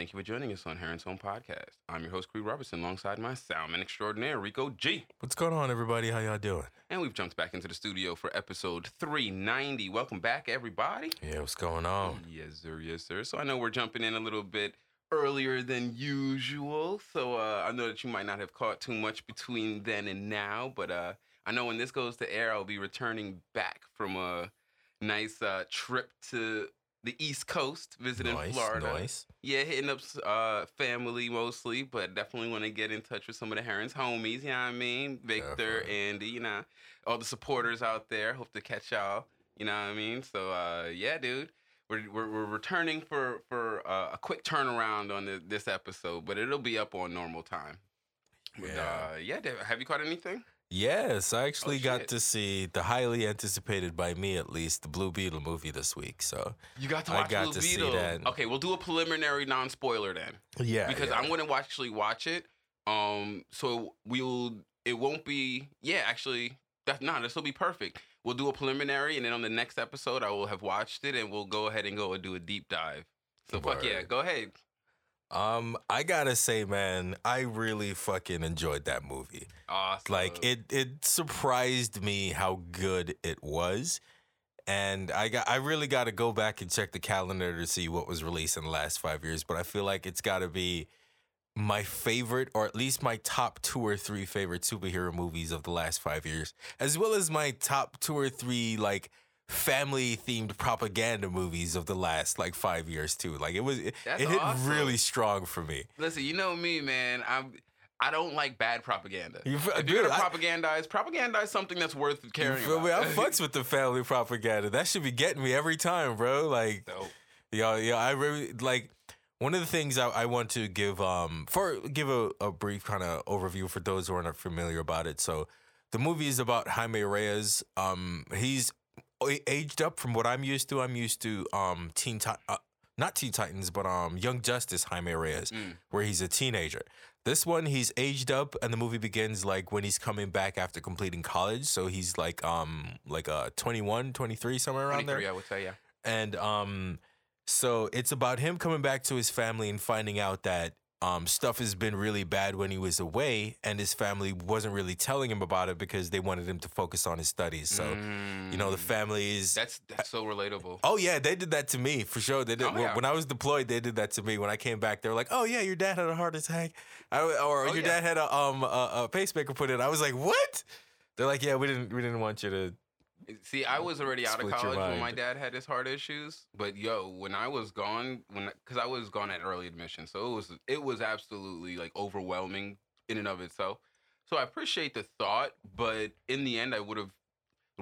thank you for joining us on Heron's Home Podcast. I'm your host, Creed Robertson, alongside my soundman extraordinaire, Rico G. What's going on, everybody? How y'all doing? And we've jumped back into the studio for episode 390. Welcome back, everybody. Yeah, what's going on? Yes, sir, yes, sir. So I know we're jumping in a little bit earlier than usual. So uh, I know that you might not have caught too much between then and now, but uh, I know when this goes to air, I'll be returning back from a nice uh, trip to the East Coast, visiting nice, Florida. nice. Yeah, hitting up uh, family mostly, but definitely want to get in touch with some of the Herons homies. You know what I mean? Victor, Definitely. Andy, you know, all the supporters out there. Hope to catch y'all. You know what I mean? So uh, yeah, dude, we're, we're we're returning for for uh, a quick turnaround on the, this episode, but it'll be up on normal time. But, Yeah. uh, yeah. Have you caught anything? Yes, I actually Oh, got to see the highly anticipated by me, at least, the Blue Beetle movie this week. So You got to I watch got Blue to see Beetle. that. Okay, we'll do a preliminary non-spoiler then. yeah, because yeah. I'm gonna actually watch it. Um, so we'll it won't be yeah actually that's not this will be perfect. We'll do a preliminary and then on the next episode I will have watched it and we'll go ahead and go and do a deep dive. So fuck yeah, go ahead. Um, I gotta say, man, I really fucking enjoyed that movie. Awesome. Like it, it surprised me how good it was. And I got I really got to go back and check the calendar to see what was released in the last 5 years, but I feel like it's got to be my favorite or at least my top 2 or 3 favorite superhero movies of the last 5 years, as well as my top 2 or 3 like family themed propaganda movies of the last like 5 years too. Like it was it, it hit awesome. really strong for me. Listen, you know me, man. I'm I don't like bad propaganda. You if you're gonna propagandize, propagandize something that's worth caring me? I fucks with the family propaganda. That should be getting me every time, bro. Like, Dope. yeah, yeah. I really like one of the things I, I want to give um for give a, a brief kind of overview for those who are not familiar about it. So, the movie is about Jaime Reyes. Um, he's aged up from what I'm used to. I'm used to um Teen Ti- uh, not Teen Titans, but um Young Justice Jaime Reyes, Mm. where he's a teenager. This one, he's aged up, and the movie begins like when he's coming back after completing college. So he's like um like uh 21, 23, somewhere around there. 23, I would say, yeah. And um, so it's about him coming back to his family and finding out that um stuff has been really bad when he was away, and his family wasn't really telling him about it because they wanted him to focus on his studies. So you know the Mm. family is. That's that's so relatable. Oh yeah, they did that to me for sure. They did Oh, when- yeah. when I was deployed. They did that to me. When I came back, they were like, "Oh yeah, your dad had a heart attack, I, or Oh, your yeah. dad had a um a, a pacemaker put in." I was like, "What?" They're like, "Yeah, we didn't we didn't want you to." See, I was already out of Split college when my dad had his heart issues. But yo, when I was gone, when because I was gone at early admission, so it was it was absolutely like overwhelming in and of itself. So I appreciate the thought, but in the end, I would have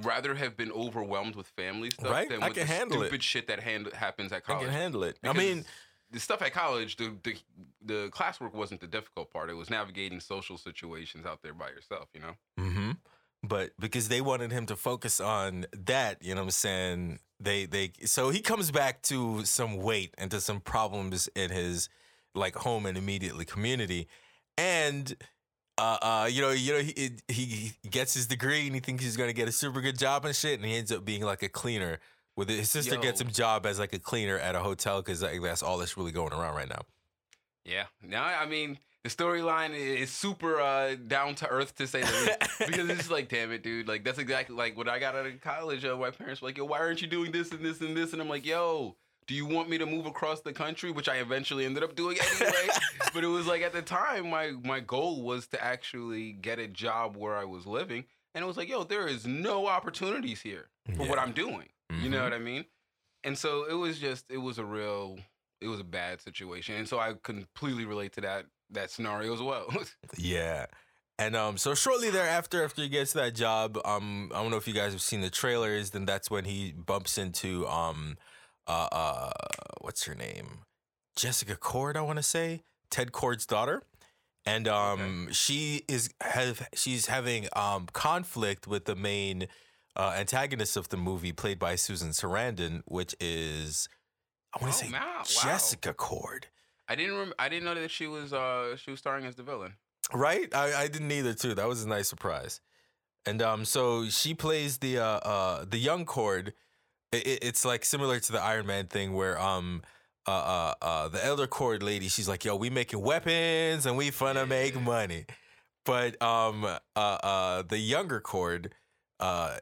rather have been overwhelmed with family stuff Right? than I with can the handle it. shit that hand, happens at college. I can handle it. I mean, the stuff at college, the, the the classwork wasn't the difficult part. It was navigating social situations out there by yourself. You know. hmm But because they wanted him to focus on that, you know what I'm saying? They they so he comes back to some weight and to some problems in his like home and immediately community. And uh, uh, you know, you know, he he gets his degree and he thinks he's gonna get a super good job and shit, and he ends up being like a cleaner. With his sister gets Yo. him job as like a cleaner at a hotel because like, that's all that's really going around right now. Yeah. Now, I mean, the storyline is super uh, down to earth to say the least. because it's just like, damn it, dude. Like, that's exactly like when I got out of college. Uh, my parents were like, yo, why aren't you doing this and this and this? And I'm like, yo, do you want me to move across the country? Which I eventually ended up doing anyway. but it was like at the time, my my goal was to actually get a job where I was living. And it was like, yo, there is no opportunities here for what I'm doing. You know Mhm. what I mean? And so it was just, it was a real, it was a bad situation. And so I completely relate to that that scenario as well. Yeah. And um, so shortly thereafter, after he gets that job, um, I don't know if you guys have seen the trailers. Then that's when he bumps into um, uh, uh, what's her name, Jessica Kord, I want to say, Ted Kord's daughter, and um, she is have she's having um conflict with the main uh, antagonist of the movie, played by Susan Sarandon, which is I want Oh, to say wow, wow. Jessica Kord. I didn't. Rem- I didn't know that she was. Uh, she was starring as the villain. Right? I, I didn't either too. That was a nice surprise. And um, so she plays the uh, uh the young Kord. It, it- it's like similar to the Iron Man thing where um uh uh, uh the elder Kord lady she's like yo we making weapons and we finna make money, but um uh uh the younger Kord uh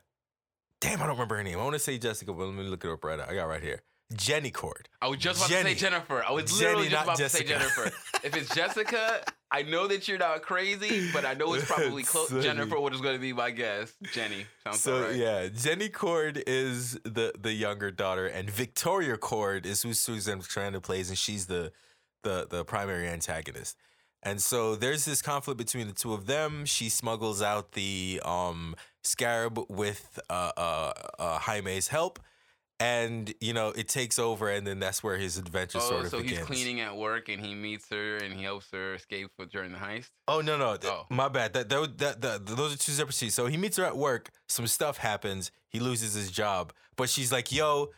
damn I don't remember her name I want to say Jessica but let me look it up right Now. I got it right here Jenny Kord I was just about to say Jennifer. I was Jenny, literally just about Jessica. to say Jennifer. if it's Jessica, I know that you're not crazy, but I know it's probably close. Jennifer, is going to be my guess? Jenny sounds So so right. yeah, Jenny Kord is the the younger daughter, and Victoria Kord is who Susan Sarandon plays, and she's the the the primary antagonist. And so there's this conflict between the two of them. She smuggles out the um, scarab with uh, uh, uh, Jaime's help, and you know it takes over, and then that's where his adventure Oh, sort of so begins. he's cleaning at work and he meets her and he helps her escape with, during the heist. Oh no no, th- Oh. my bad. That, that that that those are two separate scenes. So he meets her at work. Some stuff happens. He loses his job, but she's like, "Yo,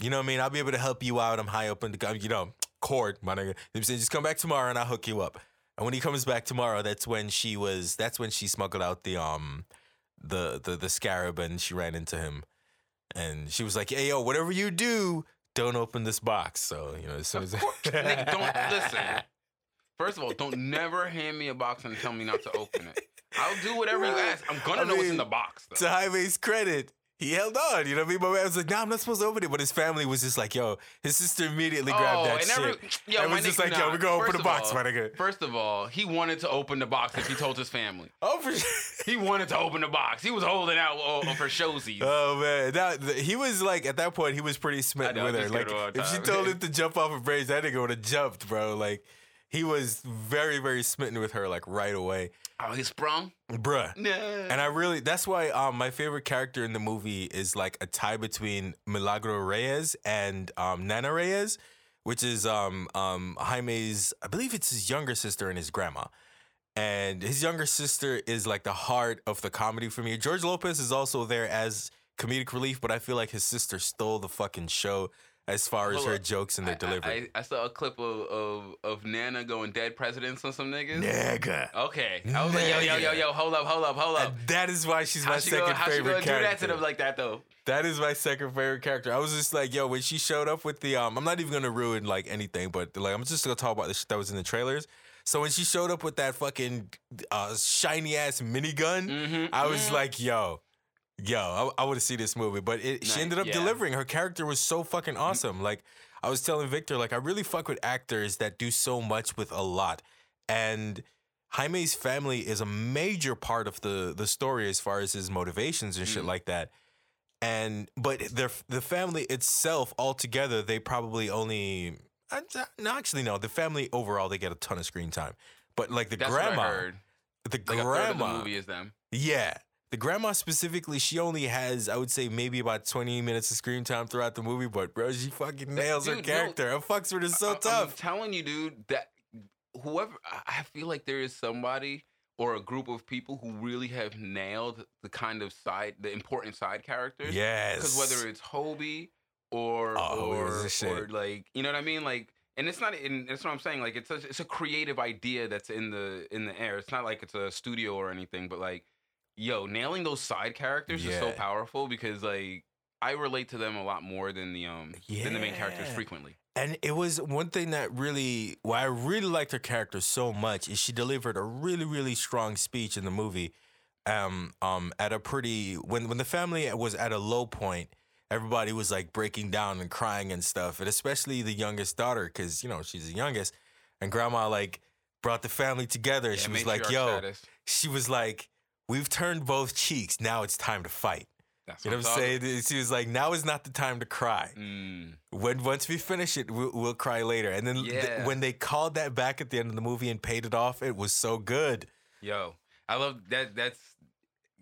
you know what I mean? I'll be able to help you out. I'm high up in the you know court, my nigga. Just come back tomorrow and I'll hook you up." And when he comes back tomorrow, that's when she was. That's when she smuggled out the um the the the scarab and she ran into him, and she was like, "Hey yo, whatever you do." Don't open this box. So you know, as soon as Nigga, don't listen. First of all, don't never hand me a box and tell me not to open it. I'll do whatever you ask. I'm gonna I know what's in the box. Though. to Jaime's credit, he held on. You know what I mean? My man was like, "Nah, I'm not supposed to open it." But his family was just like, "Yo," his sister immediately grabbed Oh, that and shit. every- yo, and was just like, "Yo, nah, we gonna open the box, all- my nigga." First of all, he wanted to open the box if he told his family. Oh, for sure. He wanted to open the box. He was holding out uh, for showsies. Oh man, that, th- he was like at that point he was pretty smitten know, with her. Like get it all the if she told him to jump off a bridge, that nigga would have jumped, bro. Like he was very, very smitten with her like right away, oh, he sprung. bruh. No. And I really that's why um my favorite character in the movie is like a tie between Milagro Reyes and um Nana Reyes, which is um um Jaime's I believe it's his younger sister and his grandma. And his younger sister is like the heart of the comedy for me. George Lopez is also there as comedic relief, but I feel like his sister stole the fucking show as far as Hold her up. jokes and their I- delivery. I, I, saw a clip of, of of Nana going dead presidents on some niggas. Nigga. Okay. I was like, yo, yo, yo, yo, hold up, hold up, hold up. And that is why she's How my she second gonna, how she favorite gonna do character. that to them like that though? That is my second favorite character. I was just like, yo, when she showed up with the um, I'm not even gonna ruin like anything, but like I'm just gonna talk about the shit that was in the trailers. So when she showed up with that fucking uh, shiny ass minigun, Mm-hmm. I was like, yo, yo, I, I want to see this movie. But it, she ended up yeah. delivering. Her character was so fucking awesome. Like I was telling Victor, like I really fuck with actors that do so much with a lot, and. Jaime's family is a major part of the the story as far as his motivations and shit Mm. like that and but their the family itself altogether they probably only no actually no the family overall they get a ton of screen time but like the That's grandma the Like a third of the grandma movie is them. yeah the grandma specifically she only has i would say maybe about 20 minutes of screen time throughout the movie but bro she fucking nails her dude, no. character her fucks with her so I- I'm tough telling you, dude, that whoever I- I feel like there is somebody or a group of people who really have nailed the kind of side, the important side characters. yes Because whether it's Hobie or Oh, or, or like you know what I mean, like. And it's not. And that's what I'm saying. Like it's a, it's a creative idea that's in the in the air. It's not like it's a studio or anything. But like, yo, nailing those side characters is so powerful because like I relate to them a lot more than the um than the main characters frequently. And it was one thing that really, why I really liked her character so much is she delivered a really, really strong speech in the movie. Um, um, at a pretty when when the family was at a low point, everybody was like breaking down and crying and stuff, and especially the youngest daughter because you know she's the youngest, and grandma like brought the family together. Yeah, she was like, "Yo," status. she was like, "We've turned both cheeks. Now it's time to fight." That's You know what I'm saying? She was like, "Now is not the time to cry." Mm. when once we finish it, we'll, we'll cry later. And then th- when they called that back at the end of the movie and paid it off, it was so good. Yo, I love that. That's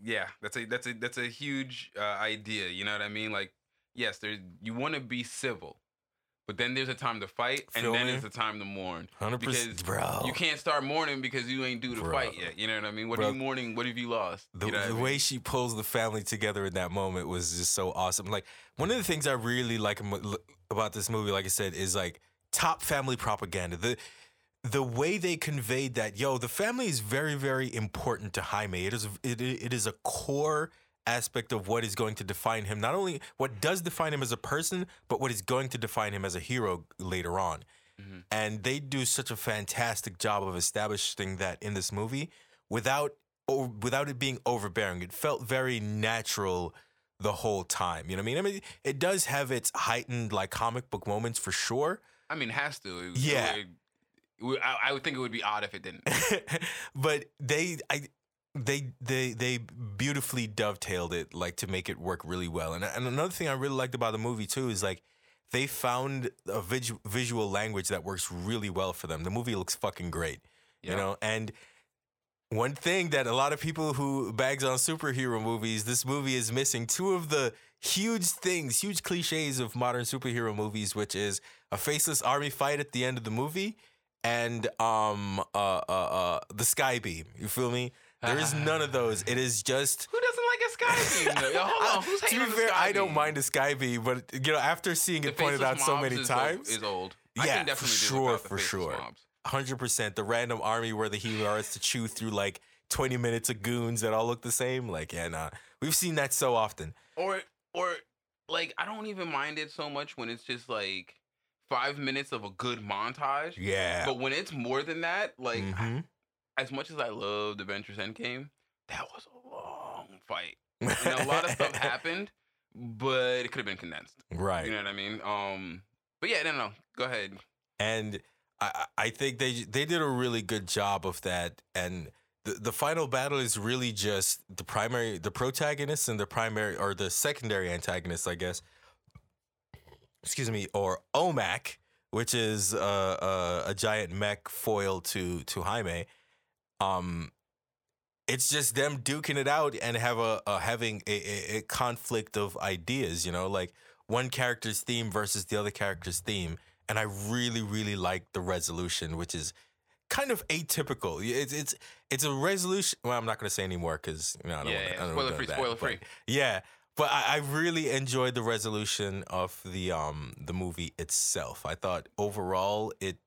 yeah. That's a that's a that's a huge uh, idea. You know what I mean? Like, yes, there's you want to be civil, but then there's a time to fight, and Feel then me? it's a time to mourn. 100%, bro. you can't start mourning because you ain't do the Bro. fight yet. You know what I mean? What Bro. are you mourning? What have you lost? The, you know what I mean? way she pulls the family together in that moment was just so awesome. Like one of the things I really like about this movie, like I said, is like top family propaganda. The the way they conveyed that, yo, the family is very, very important to Jaime. It is it, it is a core aspect of what is going to define him. Not only what does define him as a person, but what is going to define him as a hero later on. Mhm. And they do such a fantastic job of establishing that in this movie without o- without it being overbearing. It felt very natural the whole time. You know what I mean? I mean, it does have its heightened like comic book moments for sure. I mean, has to. It- Yeah. it- it- I, I would think it would be odd if it didn't. but they I they they they beautifully dovetailed it like to make it work really well. And and another thing I really liked about the movie too is like they found a vis- visual language that works really well for them. The movie looks fucking great. Yeah. You know, and one thing that a lot of people who bags on superhero movies, this movie is missing two of the huge things, huge cliches of modern superhero movies, which is a faceless army fight at the end of the movie and um uh uh, uh the sky beam. You feel me? There is none of those. It is just Who doesn't like a sky beam? though? Yo, hold on. Who's to be fair, I don't mind a sky beam, but you know, after seeing The it pointed out so many is times, Old, is old. I Yeah, can for sure, for sure. Hundred percent. The random army where the hero has to chew through like twenty minutes of goons that all look the same. Like, yeah, nah, we've seen that so often. Or or like I don't even mind it so much when it's just like five minutes of a good montage. Yeah, But when it's more than that, like Mhm. As much as I loved Avengers Endgame, that was a long fight. And a lot of stuff happened, but it could have been condensed. right. You know what I mean? Um but yeah, no no. Go ahead. and I, I think they they did a really good job of that. And the the final battle is really just the primary, the protagonist and the primary or the secondary antagonist, I guess. Excuse me, or OMAC, which is uh, uh, a giant mech foil to to Jaime. Um, it's just them duking it out and have a, a having a, a, conflict of ideas. You know, like one character's theme versus the other character's theme and I really, really like the resolution, which is kind of atypical. It's it's it's a resolution. Well, I'm not going to say anymore because you know I don't Yeah, want yeah. to. Spoiler free, spoiler free. Yeah, but I, I really enjoyed the resolution of the um the movie itself. I thought overall it.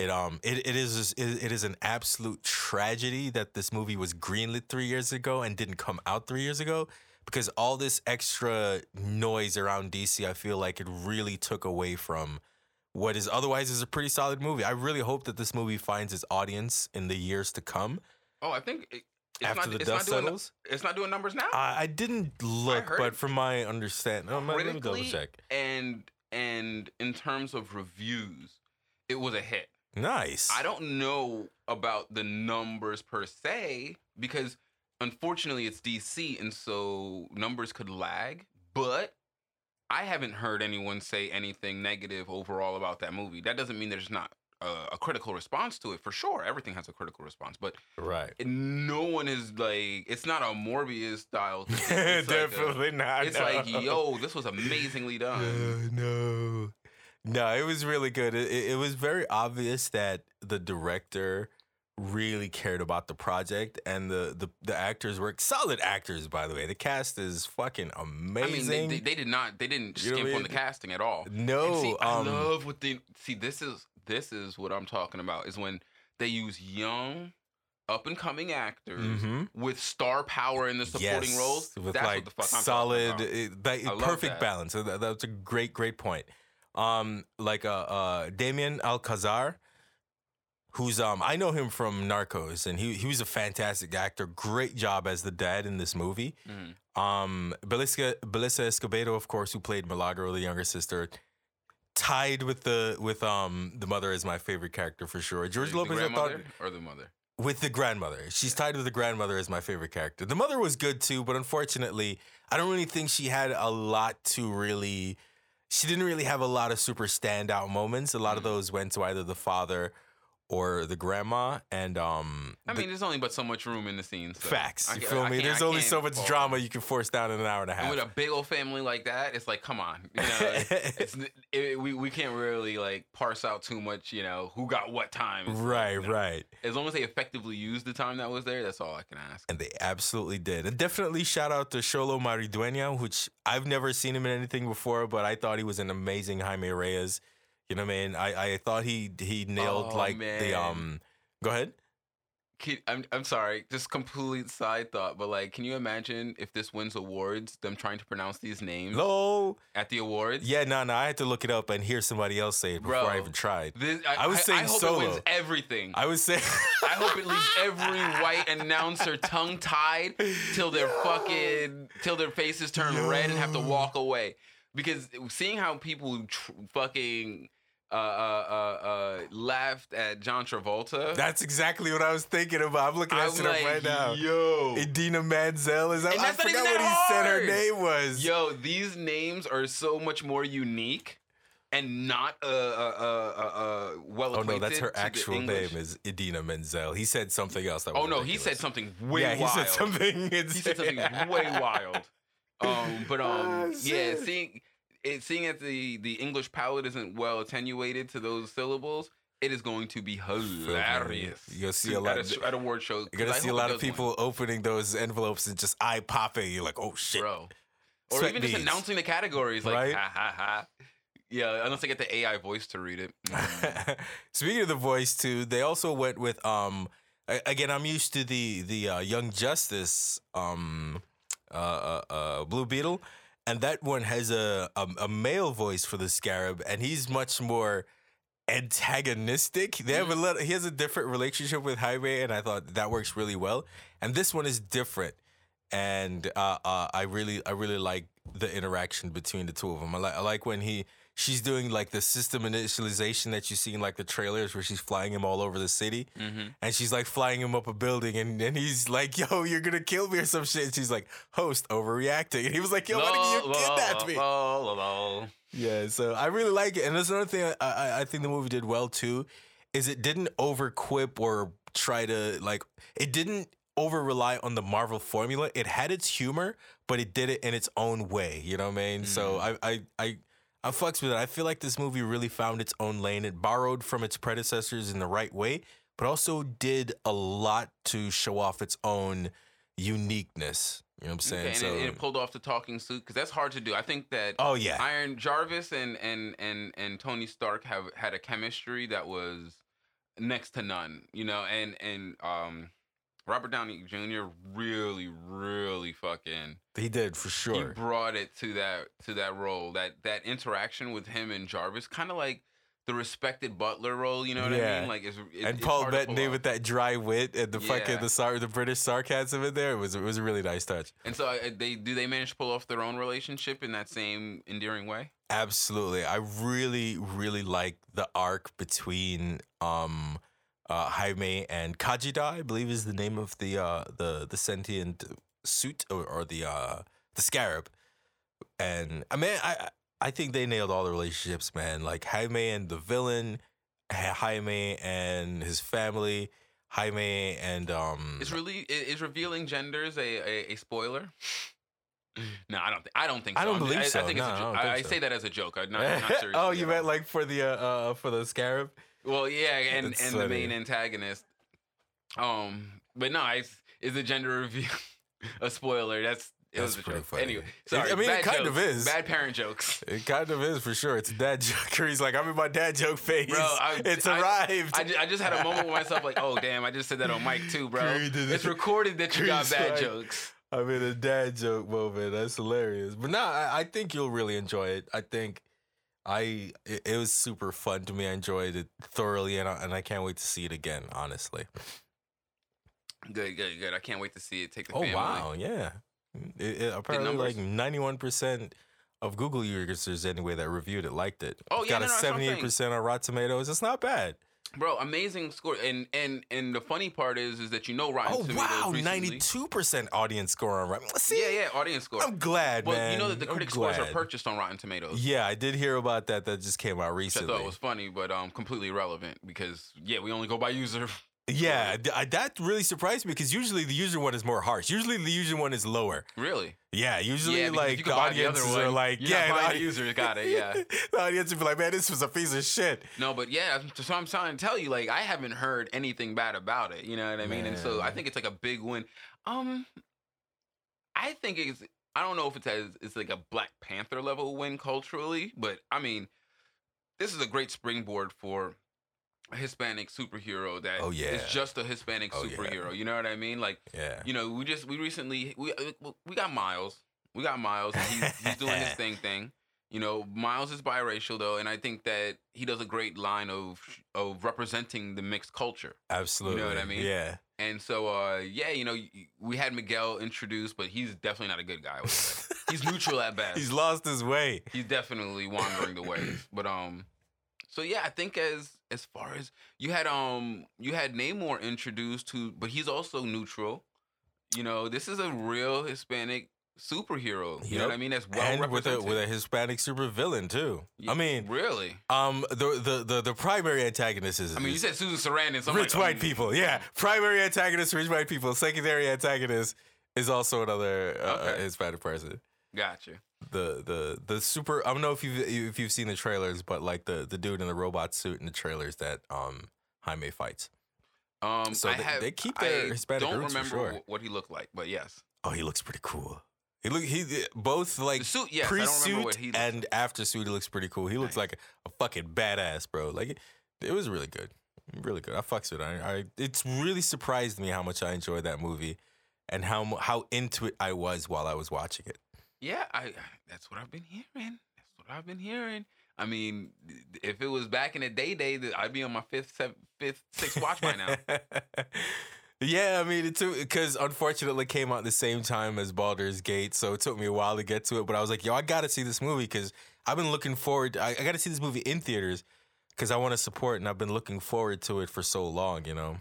It um it, it is it, it is an absolute tragedy that this movie was greenlit three years ago and didn't come out three years ago because all this extra noise around DC I feel like it really took away from what is otherwise is a pretty solid movie. I really hope that this movie finds its audience in the years to come Oh, I think it, it's after not, the it's dust not doing settles. it's not doing numbers now. I, I didn't look, heard but from my understanding, oh, let me double check. and and in terms of reviews, it was a hit. Nice. I don't know about the numbers per se because unfortunately it's DC and so numbers could lag, but I haven't heard anyone say anything negative overall about that movie. That doesn't mean there's not a, a critical response to it for sure. Everything has a critical response, but right. no one is like it's not a Morbius style. thing. It's like a- Definitely not. it's no. like, yo, this was amazingly done. Uh, no. No, it was really good. It, it, was very obvious that the director really cared about the project and the, the, the actors were solid actors, by the way. The cast is fucking amazing I mean, they, they, they did not. They didn't You skimp on the casting at all. no, see, um, I love what they see. This is this is what I'm talking about. Is when they use young, up and coming actors mhm. with star power in the supporting Yes, roles. with That's like what the fuck I'm solid, about. it- that- perfect that. balance. So that, that's a great, great point. Um, like uh, uh, Damien Alcazar, who's um, I know him from Narcos, and he he was a fantastic actor. Great job as the dad in this movie. Mhm. Um, Belissa, Belissa Escobedo, of course, who played Milagro, the younger sister, tied with the with um the mother is my favorite character for sure. George The Lopez, I thought or the mother. with the grandmother. She's tied with the grandmother as my favorite character. The mother was good too, but unfortunately, I don't really think she had a lot to really. She didn't really have a lot of super standout moments. A lot of Mm. those went to either the father or the grandma, and um, I the- mean, there's only but so much room in the scenes. So facts. I You ca- feel I me? can't- There's I only so much drama you can force down in an hour and a half. And with a big old family like that, it's like, come on, you know, it's, it, we we can't really like parse out too much, you know, who got what time. Right, you know, right. As long as they effectively use the time that was there, that's all I can ask. And they absolutely did. And definitely shout out to Xolo Maridueña, which I've never seen him in anything before, but I thought he was an amazing Jaime Reyes. You know what I mean? I, I thought he he nailed Oh, like man. the um go ahead. Can, I'm I'm sorry, just complete side thought, but like, can you imagine if this wins awards, them trying to pronounce these names Hello. at the awards? Yeah, no, no, I had to look it up and hear somebody else say it before I even tried. This, I, I was I, saying I hope solo. it wins everything. I was saying I hope it leaves every white announcer tongue tied till their fucking till their faces turn red and have to walk away. Because seeing how people tr- fucking uh, uh, uh, uh, laughed at John Travolta, That's exactly what I was thinking about. I'm looking at it like, right now. yo, Idina Menzel is that? I forgot even what that he said her name was. yo, these names are so much more unique and not uh, uh, uh, uh, uh, well Oh no, that's her acquainted to the actual name is Idina Menzel. He said something else. That was Oh no, he said something way yeah, he said something. he said something way wild. Um, but um, Ah, yeah, seeing it, seeing that the the English palate isn't well attenuated to those syllables, it is going to be hilarious. You'll see a lot at a, at award show. You're gonna see a lot of people opening those envelopes and just eye popping. You're like, oh shit. bro, or Sweat even just announcing the categories, like Right? ha ha ha. Yeah, unless I get the AI voice to read it. Mm. Speaking of the voice too, they also went with um again I'm used to the the uh, Young Justice um uh, uh uh Blue Beetle and that one has a, a a male voice for the Scarab and he's much more antagonistic. They have a little he has a different relationship with Jaime and I thought that works really well. And this one is different. And uh, uh, I really, I really like the interaction between the two of them. I like, I like when he, she's doing like the system initialization that you see in like the trailers where she's flying him all over the city, Mhm. and she's like flying him up a building, and, and he's like, "Yo, you're gonna kill me" or some shit. And she's like, "Host overreacting," and he was like, "Yo, why did you kidnap me?" Lol, lol. Yeah, so I really like it, and there's another thing I, I, I think the movie did well too, is it didn't overquip or try to like it didn't over rely on the Marvel formula. It had its humor, but it did it in its own way. You know what I mean? So I I I. I fucks with it. I feel like this movie really found its own lane. It borrowed from its predecessors in the right way, but also did a lot to show off its own uniqueness. You know what I'm saying? Okay, and, so, it, and it pulled off the talking suit because that's hard to do. I think that oh yeah, Iron Jarvis and and and and Tony Stark have had a chemistry that was next to none. You know, and and um, Robert Downey Jr. really, really fucking he did for sure. he brought it to that to that role. That that interaction with him and Jarvis, kind of like the respected butler role. You know what I mean? Like it's, it, and Paul Bettany with that dry wit and the fucking the sar- the British sarcasm in there it was it was a really nice touch. And so uh, they do they manage to pull off their own relationship in that same endearing way? Absolutely, I really really like the arc between um uh Jaime and Khaji-Da, I believe is the name of the uh the the sentient suit or, or the uh the scarab. And I mean I I think they nailed all the relationships, man. Like Jaime and the villain, Jaime and his family, Jaime and um Is really i- is revealing genders a, a, a spoiler? No, I don't. Think, I don't think. I don't believe I, so. I think it's No, a I joke. don't I, think I so. say that as a joke. I'm not, not oh, you meant like for the uh, uh for the scarab? Well, yeah, and and the main antagonist. Um, but no, it's, is the gender reveal a spoiler? That's it That's was a pretty joke. funny. Anyway, sorry. I mean, it kind of is. bad parent jokes. It kind of is for sure. It's a dad joke. He's like, I'm in my dad joke phase. Bro, I- it's I- arrived. I, I just had a moment with myself, like, oh damn, I just said that on mic too, bro. It's recorded that you got bad like- jokes. I'm in a dad joke moment. That's hilarious. But no, I, I think you'll really enjoy it. I think I it, it was super fun to me. I enjoyed it thoroughly, and I, and I can't wait to see it again. Honestly. Good, good, good. I can't wait to see it. Take the Oh family. wow, yeah. It, it, apparently, like 91 percent of Google users anyway that reviewed it liked it. Oh, yeah, got no, no, a that's what I'm saying. 78 percent on Rotten Tomatoes. It's not bad. Bro, amazing score, and and and the funny part is, is that you know Rotten Oh Tomatoes wow, recently- ninety-two percent audience score on Rotten. See, Yeah, yeah, audience score. I'm glad, well, man. you know that the I'm critic scores are purchased on Rotten Tomatoes. Yeah, I did hear about that. That just came out Which I thought it was funny, but um, completely irrelevant because yeah, we only go by user. yeah, th- that really surprised me because usually the user one is more harsh. Usually the user one is lower. Really? Yeah, usually yeah, like the can buy the other audiences one. are like, yeah, not the buying the user got it. Yeah. the audience would be like, man, this was a piece of shit. No, but yeah, so I'm trying to tell you, like, I haven't heard anything bad about it. You know what I mean? And so I think it's like a big win. Um, I think it's. I don't know if it's as it's like a Black Panther level win culturally, but I mean, this is a great springboard for Hispanic superhero that Oh, yeah. is just a Hispanic Oh, yeah. superhero. You know what I mean? Like, Yeah. you know, we just we recently we uh, we got Miles. We got Miles. And he's, he's doing his thing thing. You know, Miles is biracial though, and I think that he does a great line of of representing the mixed culture. Absolutely. You know what I mean? Yeah. And so, uh, yeah, you know, we had Miguel introduced, but he's definitely not a good guy. I would say. he's neutral at best. He's lost his way. he's definitely wandering the ways. But um, so yeah, I think as as far as you had um you had Namor introduced to, but he's also neutral. You know, this is a real Hispanic superhero. You know what I mean? That's well and with a with a Hispanic supervillain too. I mean, really? um, the the the, the primary antagonist is. I mean, you said Susan Sarandon. So rich like, white um, people. Yeah, primary antagonist, rich white people. Secondary antagonist is also another uh, Okay. Hispanic person. Gotcha. The the the super. I don't know if you've if you've seen the trailers, but like the the dude in the robot suit in the trailers that um Jaime fights. Um, So they- have, they keep their I Hispanic don't roots remember sure. what he looked like, but yes, Oh, he looks pretty cool. He look he both like the suit. Yes, I don't remember pre-suit what he and after suit. He looks pretty cool. He looks Nice. like a, a fucking badass, bro. Like it, it was really good, really good. I fucks with it. I, I it's really surprised me how much I enjoyed that movie, and how how into it I was while I was watching it. Yeah, I. That's what I've been hearing. That's what I've been hearing. I mean, if it was back in the day, day, I'd be on my fifth, fifth, sixth watch by now. yeah, I mean it too because unfortunately it came out the same time as Baldur's Gate, so it took me a while to get to it. But I was like, yo, I gotta see this movie because I've been looking forward. I, I gotta see this movie in theaters because I want to support, and I've been looking forward to it for so long, you know.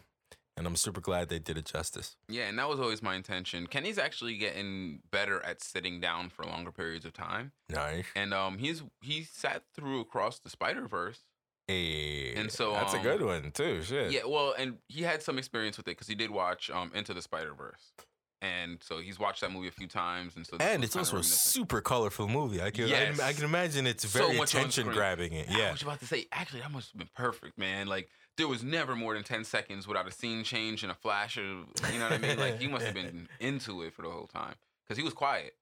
And I'm super glad they did it justice. Yeah, and that was always my intention. Kenny's actually getting better at sitting down for longer periods of time, Nice. and um, he's he sat through across the Spider Verse. Hey, And so, that's a um, good one too. Shit. Yeah, well, and he had some experience with it because he did watch um Into the Spider Verse, and so he's watched that movie a few times, and so And it's also a super colorful movie. I can, I, Yes. I can imagine it's very on attention grabbing. It. Yeah, I was about to say, actually, that must have been perfect, man. Like, there was never more than 10 seconds without a scene change and a flash of, you know what I mean? Like, he must have been into it for the whole time because he was quiet.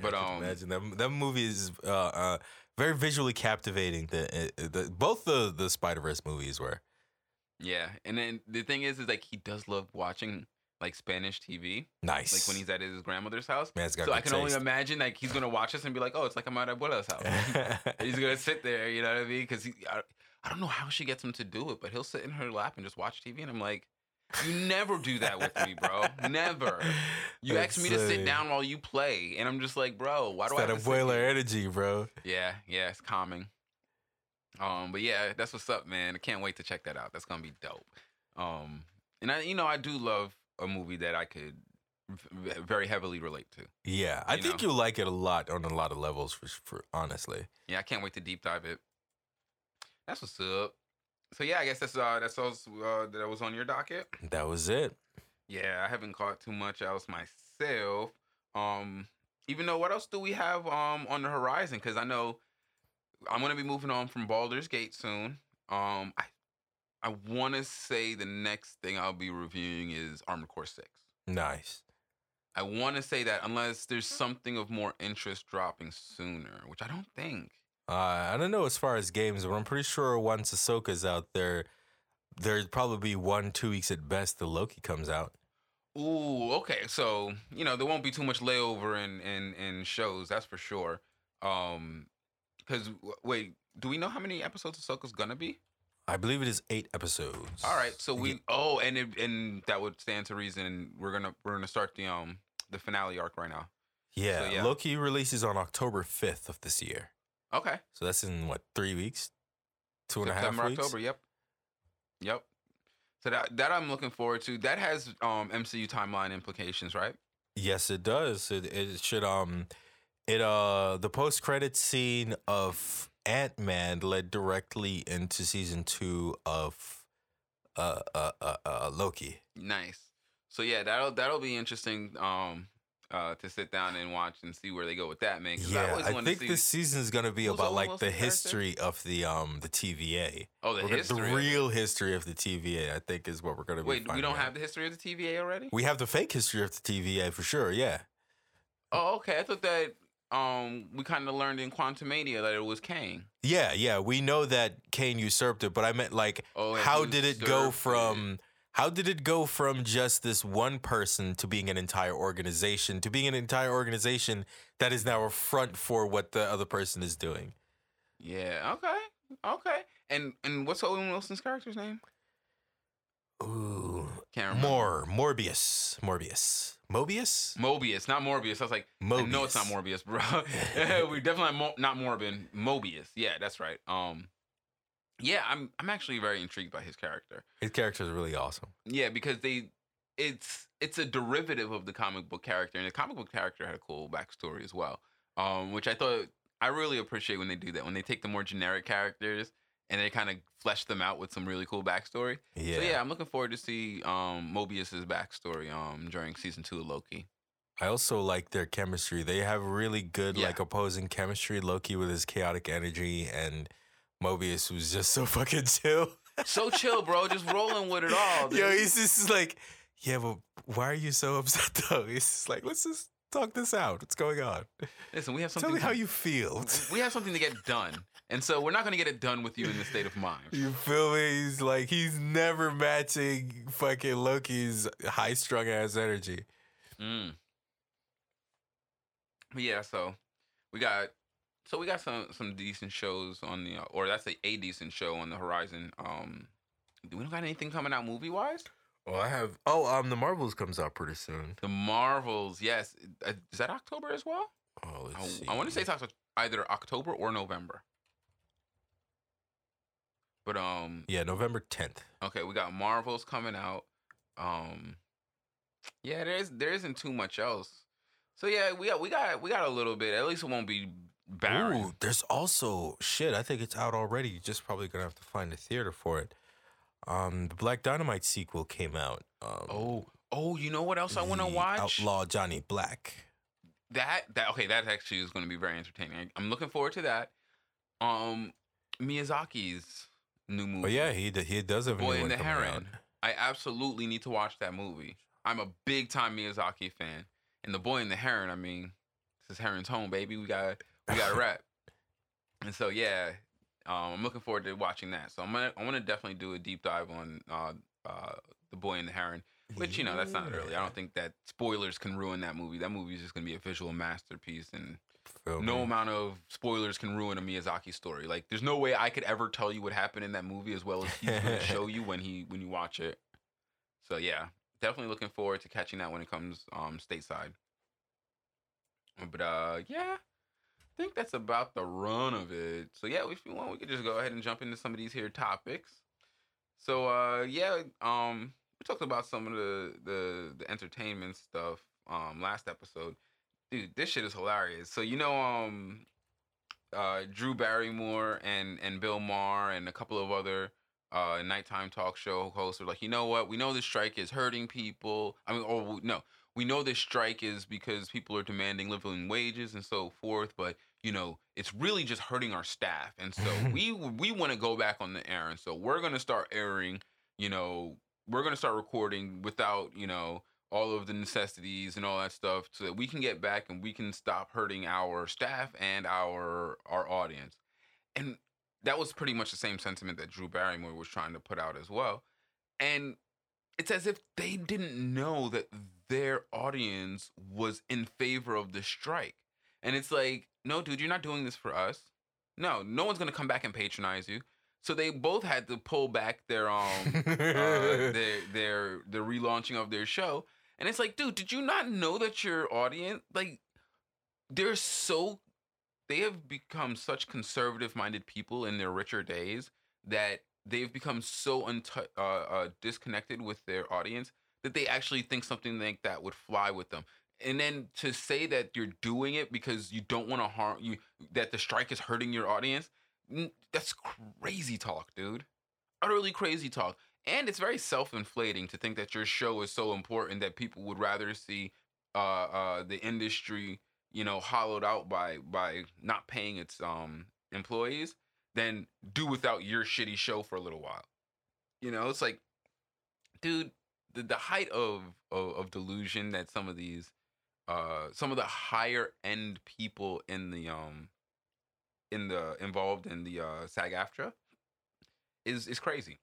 But, um, imagine that that movie is uh, uh, very visually captivating. The, uh, the both the the Spider Verse movies were. yeah. And then the thing is, is like, he does love watching, like, Spanish TV, Nice. like when he's at his grandmother's house. Got So I can only imagine, like, he's to watch us and be like, oh, it's like I'm at abuela's house. He's gonna sit there, you know what I mean? Because he, I, don't know how she gets him to do it, but he'll sit in her lap and just watch TV, and I'm like, you never do that with me, bro. Never. You ask me to sit down while you play, and I'm just like, bro, why do It's I? that Have to sit abuela energy, bro. Yeah, yeah, it's calming. Um, but yeah, that's what's up, man. I can't wait to check that out. That's gonna be dope. Um, and I, you know, I do love a movie that I could v- very heavily relate to. Yeah, I You think know. you'll like it a lot on a lot of levels. For, for honestly, Yeah, I can't wait to deep dive it. That's what's up. So yeah, I guess that's uh that's all uh, that was on your docket. that was it. Yeah, I haven't caught too much else myself. Um, even though what else do we have um on the horizon? Because I know I'm gonna be moving on from Baldur's Gate soon. Um, I I want to say the next thing I'll be reviewing is Armored Core Six. Nice. I want to say that unless there's something of more interest dropping sooner, which I don't think. Uh, I don't know as far as games, but I'm pretty sure once Ahsoka's out there, there'd probably be one, two weeks at best the Loki comes out. Ooh, okay. So you know there won't be too much layover in in in shows. That's for sure. Um, because wait, do we know how many episodes Ahsoka's gonna be? I believe it is eight episodes. All right, so we oh, and it, and that would stand to reason. We're gonna we're gonna start the um the finale arc right now. Yeah, yeah. Loki releases on October 5th of this year. Okay, So that's in what, three weeks? Two and a half September weeks? October. Yep. Yep. So that that I'm looking forward to. That has um MCU timeline implications, right? Yes, it does. It, it should um it uh the post credit scene of Ant Man led directly into season two of uh uh uh, uh Loki. Nice. So yeah, that'll that'll be interesting. Um, uh, to sit down and watch and see where they go with that, man. Yeah, always I think to see, this season is gonna be about like the character? history of the um the TVA. Oh, the We're gonna- the real history of the TVA. I think is what we're gonna be. Wait, we don't out. have the history of the TVA already. We have the fake history of the TVA for sure. Yeah. Oh, okay. I thought that um we kind of learned in Quantumania that it was Kang. Yeah, yeah, we know that Kang usurped it, but I meant like, Oh, how did it go from? it. How did it go from just this one person to being an entire organization to being an entire organization that is now a front for what the other person is doing? Yeah. Okay. Okay. And and what's Owen Wilson's character's name? Ooh, Can't remember. more Morbius, Morbius, Mobius, Mobius, not Morbius. I was like, I know it's not Morbius, bro. we definitely mo- not Morbin. Mobius. Yeah, that's right. Um, yeah, I'm I'm actually very intrigued by his character. His character is really awesome. Yeah, because they, it's it's a derivative of the comic book character, and the comic book character had a cool backstory as well. Um, which I thought I really appreciate when they do that when they take the more generic characters and they kind of flesh them out with some really cool backstory. Yeah, So yeah, I'm looking forward to see um Mobius's backstory um during season two of Loki. I also like their chemistry. They have really good Yeah. like opposing chemistry. Loki with his chaotic energy and Mobius who's just so fucking chill. So chill, bro. Just rolling with it all. Dude. Yo, he's just like, yeah, but why are you so upset though? He's just like, let's just talk this out. What's going on? Listen, we have something. Tell me to- how you feel. We have something to get done, and so we're not going to get it done with you in this state of mind. You feel me? He's like, he's never matching fucking Loki's high strung ass energy. Mm. But yeah, so we got so we got some some decent shows on the or that's a, a decent show on the horizon. Um, do we don't got anything coming out movie wise? Well, I have. Oh, um, the Marvels comes out pretty soon. The Marvels, yes, Uh, is that October as well? Oh, let's I, see. I want to say it's Oct- either October or November. But um, yeah, November tenth. Okay, we got Marvels coming out. Um Yeah, there's there isn't too much else. So yeah, we got we got we got a little bit. At least it won't be barren. Ooh, there's also shit. I think it's out already. You're just probably gonna have to find a theater for it. Um, the Black Dynamite sequel came out. Um, Oh, oh, you know what else I want to watch? Outlaw Johnny Black. That that okay, that actually is going to be very entertaining. I'm looking forward to that. Um Miyazaki's new movie. Oh yeah, he d- he does have a Boy one the Heron. I absolutely need to watch that movie. I'm a big time Miyazaki fan. And the boy and the heron, I mean, this is Heron's home, baby. We got we got a rap. And so yeah, um, I'm looking forward to watching that. So I'm gonna I want to definitely do a deep dive on uh, uh, the boy and the heron. Which you know that's not early. I don't think that spoilers can ruin that movie. That movie is just gonna be a visual masterpiece, and no amount of spoilers can ruin a Miyazaki story. Like, there's no way I could ever tell you what happened in that movie as well as he's to show you when he when you watch it. So yeah, definitely looking forward to catching that when it comes um stateside. But uh, yeah, think that's about the run of it. So yeah, if you want, we could just go ahead and jump into some of these here topics. So uh, yeah, um, we talked about some of the the the entertainment stuff um last episode dude, this shit is hilarious. So you know, um, uh, Drew Barrymore and and Bill Maher and a couple of other uh nighttime talk show hosts are like, you know what? We know this strike is hurting people. I mean, or no, we know this strike is because people are demanding living wages and so forth. But you know, it's really just hurting our staff, and so we we want to go back on the air, and so we're gonna start airing. You know, we're gonna start recording without you know all of the necessities and all that stuff so that we can get back and we can stop hurting our staff and our our audience. And that was pretty much the same sentiment that Drew Barrymore was trying to put out as well. And it's as if they didn't know that their audience was in favor of the strike. And it's like, no, dude, you're not doing this for us. No, no one's gonna come back and patronize you. So they both had to pull back their um uh, their their the relaunching of their show. And it's like, dude, did you not know that your audience like they're so they have become such conservative minded people in their richer days that they've become so untu- uh, uh, disconnected with their audience that they actually think something like that would fly with them. And then to say that you're doing it because you don't want to harm you, that the strike is hurting your audience that's crazy talk, dude. Utterly crazy talk. And it's very self-inflating to think that your show is so important that people would rather see uh, uh, the industry, you know, hollowed out by by not paying its um employees than do without your shitty show for a little while. You know, it's like, dude, the, the height of, of of delusion that some of these uh some of the higher end people in the um in the involved in the uh SAG AFTRA is is crazy.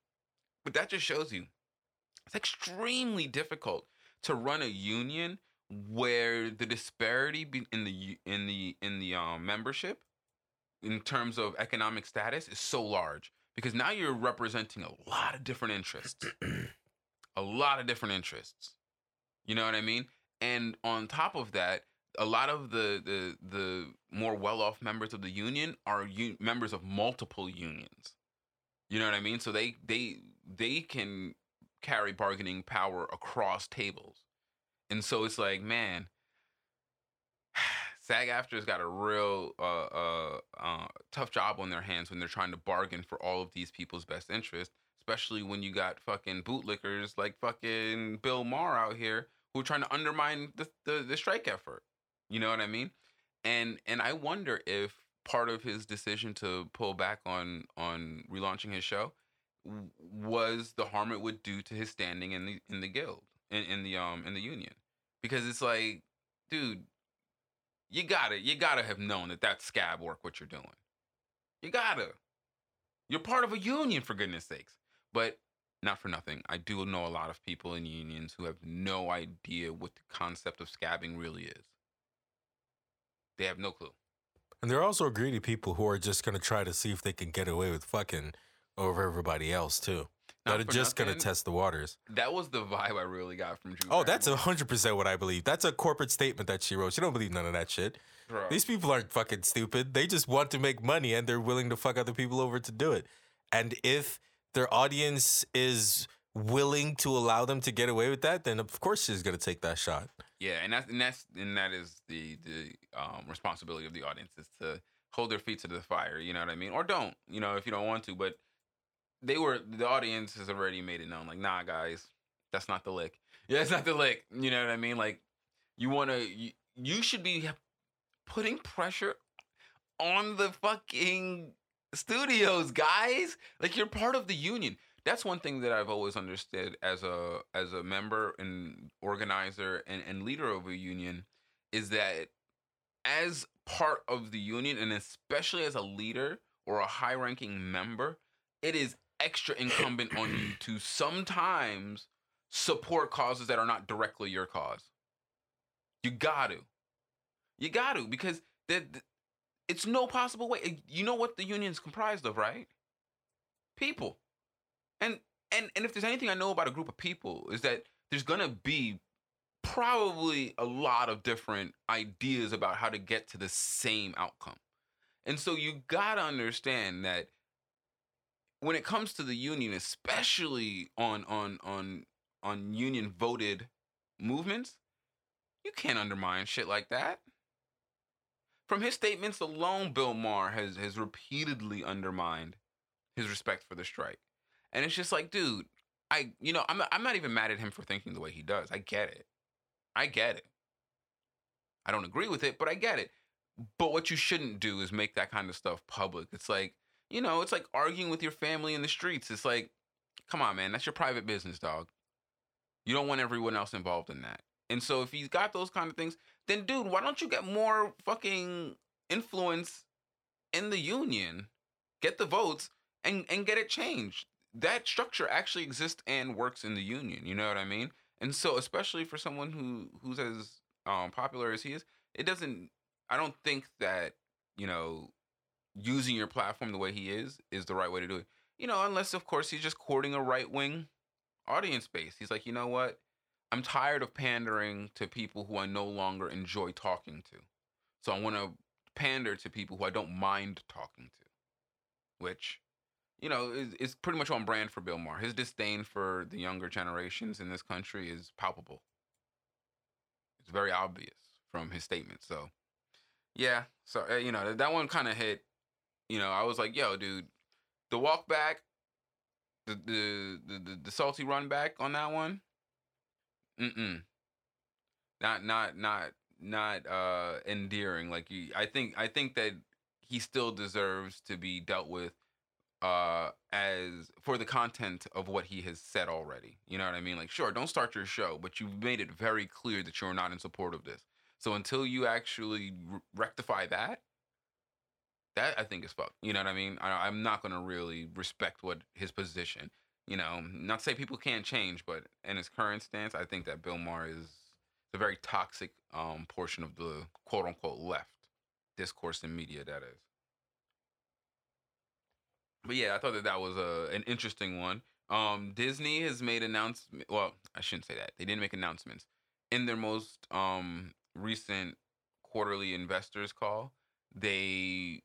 But that just shows you it's extremely difficult to run a union where the disparity in the in the in the um membership in terms of economic status is so large because now you're representing a lot of different interests. a lot of different interests. You know what I mean? And on top of that, a lot of the the the more well-off members of the union are u- members of multiple unions. You know what I mean? So they they they can carry bargaining power across tables. And so it's like, man, SAG AFTRA's got a real uh, uh, uh, tough job on their hands when they're trying to bargain for all of these people's best interest, especially when you got fucking bootlickers like fucking Bill Maher out here who are trying to undermine the, the, the strike effort. You know what I mean? And and I wonder if part of his decision to pull back on on relaunching his show was the harm it would do to his standing in the in the guild in, in the um in the union because it's like dude you gotta you gotta have known that that's scab work what you're doing you gotta you're part of a union for goodness sakes but not for nothing i do know a lot of people in unions who have no idea what the concept of scabbing really is they have no clue And there are also greedy people who are just gonna try to see if they can get away with fucking over everybody else too. Not That are just gonna test the waters. that was the vibe i really got from Drew Oh, that's hundred percent what I believe. That's a corporate statement that she wrote. She don't believe none of that shit. Bro. These people aren't fucking stupid. They just want to make money and they're willing to fuck other people over to do it. And if their audience is willing to allow them to get away with that, then of course she's gonna take that shot. Yeah, and that's and that's and that is the the um, responsibility of the audience is to hold their feet to the fire. You know what I mean? Or don't. You know, if you don't want to. But they were the audience has already made it known. Like, nah, guys, that's not the lick. Yeah, it's not the lick. You know what I mean? Like, you want to. You, you should be putting pressure on the fucking studios, guys. Like, you're part of the union that's one thing that I've always understood as a as a member and organizer and, and leader of a union is that as part of the union and especially as a leader or a high ranking member, it is extra incumbent on you to sometimes support causes that are not directly your cause. You got to. You got to because the- it's no possible way. Eh, you know what the union's comprised of, right? People and and and if there's anything I know about a group of people is that there's gonna be probably a lot of different ideas about how to get to the same outcome. And so you gotta understand that when it comes to the union, especially on on on on union voted movements, you can't undermine shit like that. From his statements alone, Bill Maher has has repeatedly undermined his respect for the strike. And it's just like, dude, I, you know, I'm I'm not even mad at him for thinking the way he does. I get it. I get it. I don't agree with it, but I get it. But what you shouldn't do is make that kind of stuff public. It's like, you know, it's like arguing with your family in the streets. It's like, come on, man, that's your private business, dog. You don't want everyone else involved in that. And so if he's got those kind of things, then dude, why don't you get more fucking influence in the union? Get the votes and and get it changed that structure actually exists and works in the union. You know what I mean? And so, especially for someone who who's as um, popular as he is, it doesn't. I don't think that you know using your platform the way he is is the right way to do it. You know, unless of course he's just courting a right wing audience base. He's like, you know what? I'm tired of pandering to people who I no longer enjoy talking to. So I want to pander to people who I don't mind talking to, which you know, is, is pretty much on brand for Bill Maher. His disdain for the younger generations in this country is palpable. It's very obvious from his statements. So, yeah, so uh, you know that one kind of hit. You know, I was like, "Yo, dude, the walk back, the the the, the salty run back on that one, mm mm, not not not not uh endearing. Like you, I think I think that he still deserves to be dealt with uh as for the content of what he has said already. You know what I mean? Like sure, don't start your show, but you've made it very clear that you're not in support of this. So until you actually r- rectify that, that I think is fucked. You know what I mean? I, I'm not gonna really respect what his position. You know, not to say people can't change, but in his current stance, I think that Bill Maher is a very toxic um, portion of the quote unquote left discourse in media. That is. But yeah, I thought that that was a an interesting one. Um, Disney has made announcements. Well, I shouldn't say that. They didn't make announcements in their most um recent quarterly investors call. They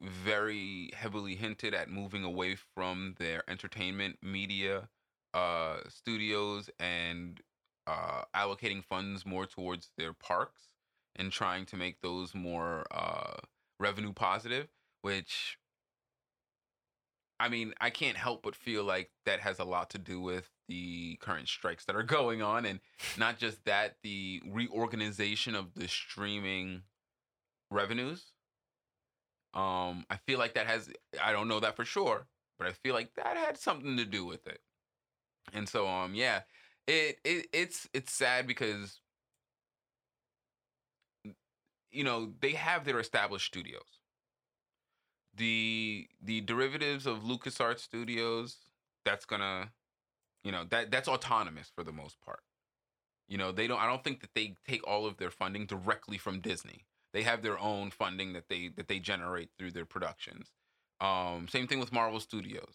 very heavily hinted at moving away from their entertainment media uh studios and uh allocating funds more towards their parks and trying to make those more uh revenue positive which I mean, I can't help but feel like that has a lot to do with the current strikes that are going on. And not just that, the reorganization of the streaming revenues. Um, I feel like that has, I don't know that for sure, but I feel like that had something to do with it. And so, um, yeah, it, it it's it's sad because you know they have their established studios the the derivatives of LucasArts Studios, that's gonna, you know, that that's autonomous for the most part. You know, they don't. I don't think that they take all of their funding directly from Disney. They have their own funding that they that they generate through their productions. Um, same thing with Marvel Studios.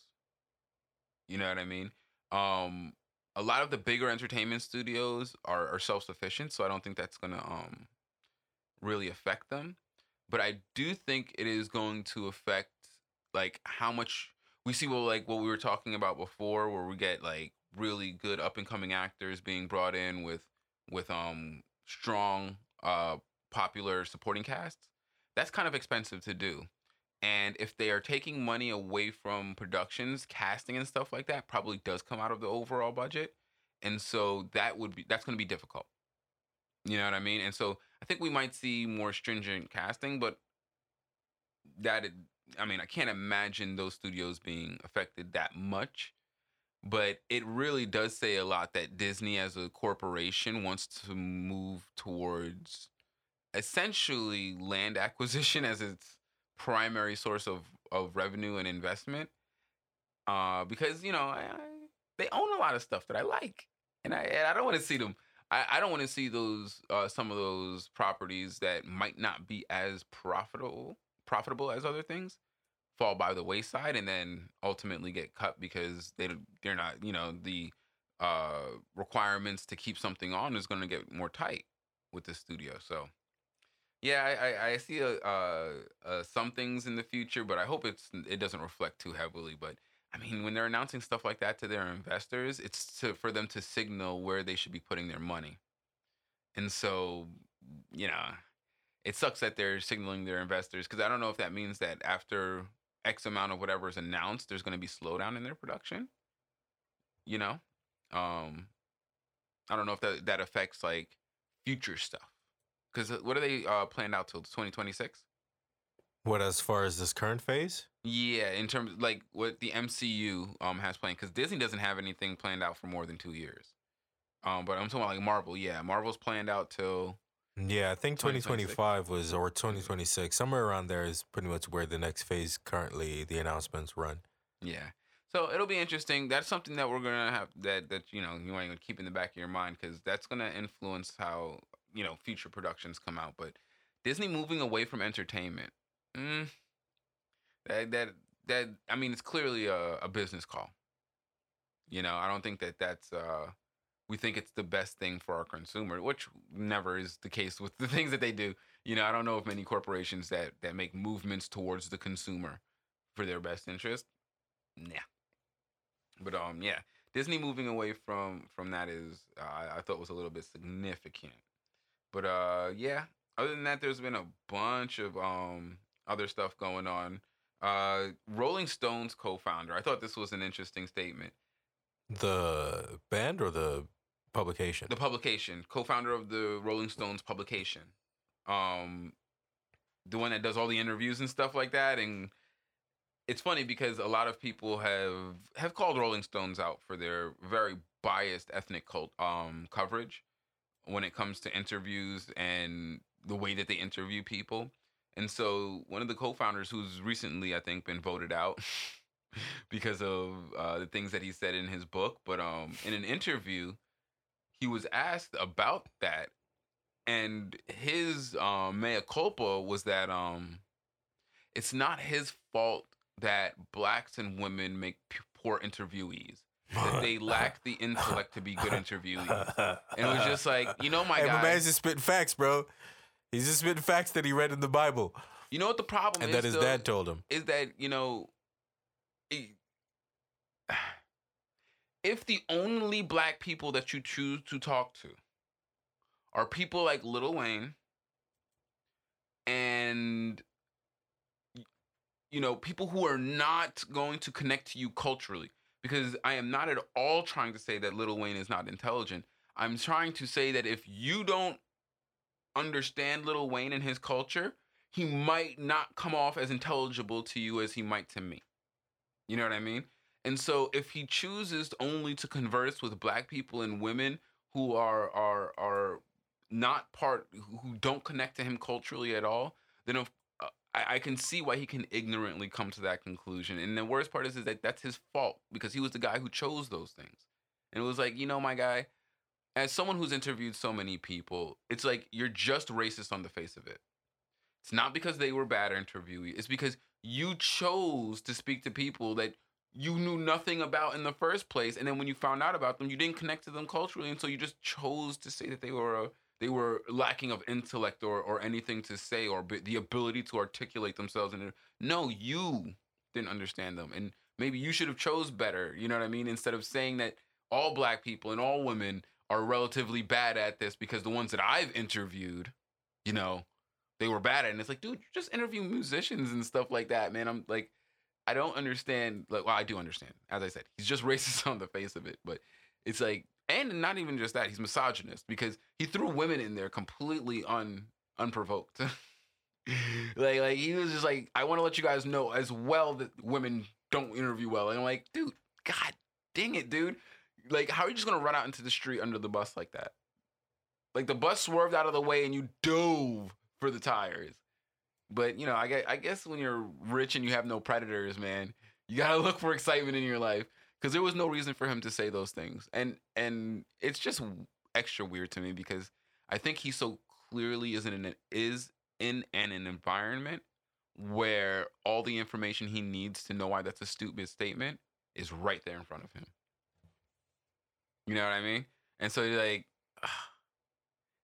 You know what I mean? Um, a lot of the bigger entertainment studios are, are self sufficient, so I don't think that's gonna um really affect them but I do think it is going to affect like how much we see well like what we were talking about before where we get like really good up and coming actors being brought in with with um strong uh popular supporting casts that's kind of expensive to do. And if they are taking money away from productions casting and stuff like that probably does come out of the overall budget. And so that would be that's going to be difficult. You know what i mean? And so I think we might see more stringent casting, but that I mean, I can't imagine those studios being affected that much. But it really does say a lot that Disney as a corporation wants to move towards essentially land acquisition as its primary source of, of revenue and investment. Uh, because, you know, I, I, they own a lot of stuff that I like. And I, and I don't want to see them I, I don't want to see those uh, some of those properties that might not be as profitable profitable as other things fall by the wayside and then ultimately get cut because they they're not you know the uh, requirements to keep something on is going to get more tight with the studio. So yeah, I, I, see a, uh, uh, some things in the future, but I hope it's it doesn't reflect too heavily. But I mean, when they're announcing stuff like that to their investors, it's to for them to signal where they should be putting their money. And so, you know, it sucks that they're signaling their investors because I don't know if that means that after X amount of whatever is announced, there's going to be slowdown in their production. You know, um, I don't know if that that affects like future stuff. Because uh, what are they uh, planned out till 2026? What as far as this current phase? Yeah, in terms of, like what the MCU um has planned, because Disney doesn't have anything planned out for more than two years. Um, but I'm talking about like Marvel. Yeah, Marvel's planned out till. Yeah, I think 2025 was or 2026 somewhere around there is pretty much where the next phase currently the announcements run. Yeah. So it'll be interesting. That's something that we're gonna have that that you know you want to keep in the back of your mind because that's gonna influence how you know future productions come out. But Disney moving away from entertainment Mm, that that that I mean, it's clearly a, a business call. You know, I don't think that that's uh, we think it's the best thing for our consumer, which never is the case with the things that they do. You know, I don't know of many corporations that that make movements towards the consumer for their best interest. nah. But um, yeah, Disney moving away from from that is uh, I thought was a little bit significant. But uh, yeah. Other than that, there's been a bunch of um other stuff going on. Uh, Rolling Stones co-founder. I thought this was an interesting statement. The band or the publication? The publication, co-founder of the Rolling Stones publication, um, the one that does all the interviews and stuff like that. And it's funny because a lot of people have have called Rolling Stones out for their very biased ethnic cult um coverage when it comes to interviews and the way that they interview people. And so one of the co-founders who's recently I think been voted out because of uh, the things that he said in his book, but um in an interview he was asked about that and his um mea culpa was that um it's not his fault that blacks and women make p- poor interviewees that they lack the intellect to be good interviewees and it was just like you know my hey, guy my man's just spitting facts, bro. He's just spitting facts that he read in the Bible you know what the problem and is that his though? dad told him. is that you know it- if the only black people that you choose to talk to are people like Lil Wayne and you know people who are not going to connect to you culturally because I am not at all trying to say that Lil Wayne is not intelligent. I'm trying to say that if you don't understand Lil Wayne and his culture, he might not come off as intelligible to you as he might to me. You know what I mean? And so if he chooses only to converse with black people and women who are are are not part who don't connect to him culturally at all, then of, I, I can see why he can ignorantly come to that conclusion. And the worst part is, is that that's his fault because he was the guy who chose those things. And it was like, you know, my guy, as someone who's interviewed so many people, it's like you're just racist on the face of it. It's not because they were bad interviewees. It's because you chose to speak to people that you knew nothing about in the first place, and then when you found out about them, you didn't connect to them culturally, and so you just chose to say that they were a, they were lacking of intellect or or anything to say or the ability to articulate themselves. And no, you didn't understand them, and maybe you should have chose better. You know what I mean? Instead of saying that all black people and all women are relatively bad at this because the ones that I've interviewed, you know, they were bad at it. And it's like, dude, you just interview musicians and stuff like that, man. I'm like, I don't understand. Like, well, I do understand. As I said, he's just racist on the face of it. But it's like, and not even just that, he's misogynist because he threw women in there completely un unprovoked. like, like he was just like, I want to let you guys know as well that women don't interview well. And I'm like, dude, god dang it, dude. Like, how are you just gonna run out into the street under the bus like that? Like the bus swerved out of the way and you dove for the tires. But you know, I guess, I guess when you're rich and you have no predators, man, you gotta look for excitement in your life because there was no reason for him to say those things, and and it's just extra weird to me because I think he so clearly is in an is in an, an environment where all the information he needs to know why that's a stupid statement is right there in front of him. You know what I mean? And so like, it's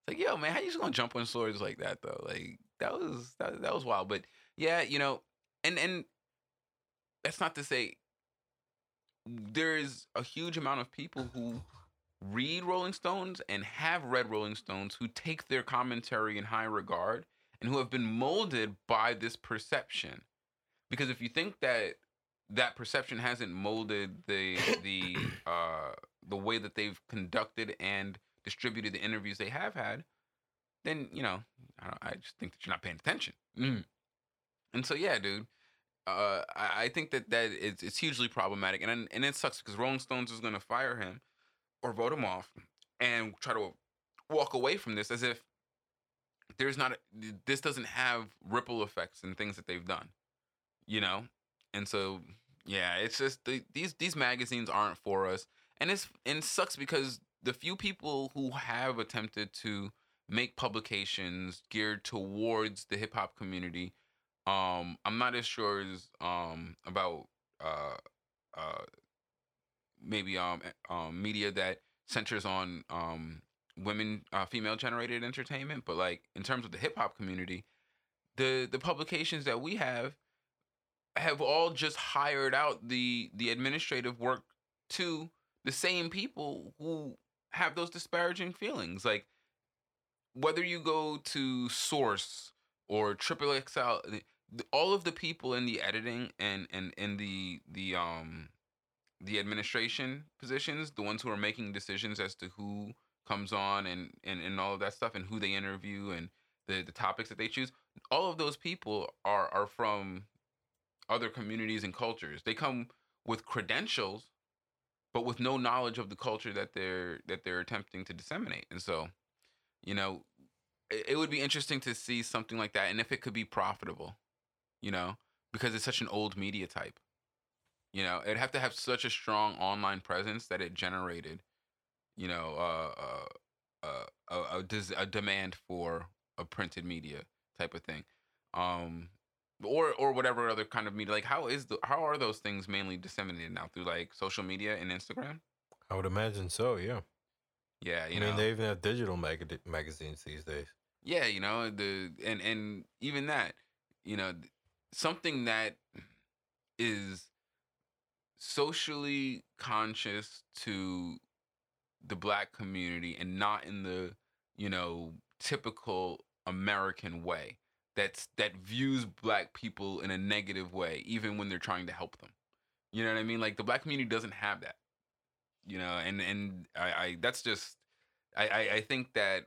like, yo, man, how you just gonna jump on swords like that though? Like that was that, that was wild. But yeah, you know, and and that's not to say there is a huge amount of people who read Rolling Stones and have read Rolling Stones who take their commentary in high regard and who have been molded by this perception. Because if you think that that perception hasn't molded the the uh the way that they've conducted and distributed the interviews they have had, then you know I, don't, I just think that you're not paying attention. Mm. And so yeah, dude, uh, I, think that that it's, it's hugely problematic, and and it sucks because Rolling Stones is gonna fire him or vote him off and try to walk away from this as if there's not a, this doesn't have ripple effects and things that they've done, you know. And so yeah, it's just the, these these magazines aren't for us, and it's and it sucks because the few people who have attempted to make publications geared towards the hip hop community, um, I'm not as sure as um about uh uh maybe um eh, um media that centers on um women uh, female generated entertainment, but like in terms of the hip hop community, the the publications that we have have all just hired out the the administrative work to the same people who have those disparaging feelings. Like whether you go to Source or Triple XL, the- all of the people in the editing and and in the the um the administration positions, the ones who are making decisions as to who comes on and and, and all of that stuff and who they interview and the, the topics that they choose, all of those people are are from other communities and cultures. They come with credentials, but with no knowledge of the culture that they're that they're attempting to disseminate. And so, you know, it, it would be interesting to see something like that and if it could be profitable, you know, because it's such an old media type. You know, it'd have to have such a strong online presence that it generated, you know, uh, uh, uh, a, a, demand for a printed media type of thing. Um, or or whatever other kind of media. Like how is the how are those things mainly disseminated now through like social media and Instagram? I would imagine so. Yeah. Yeah, you I know. mean, they even have digital mag- magazines these days. yeah, you know the and and even that, you know, something that is socially conscious to the black community and not in the you know typical American way that's that views black people in a negative way even when they're trying to help them. You know what I mean? Like the black community doesn't have that. You know, and and I, I that's just I, I I think that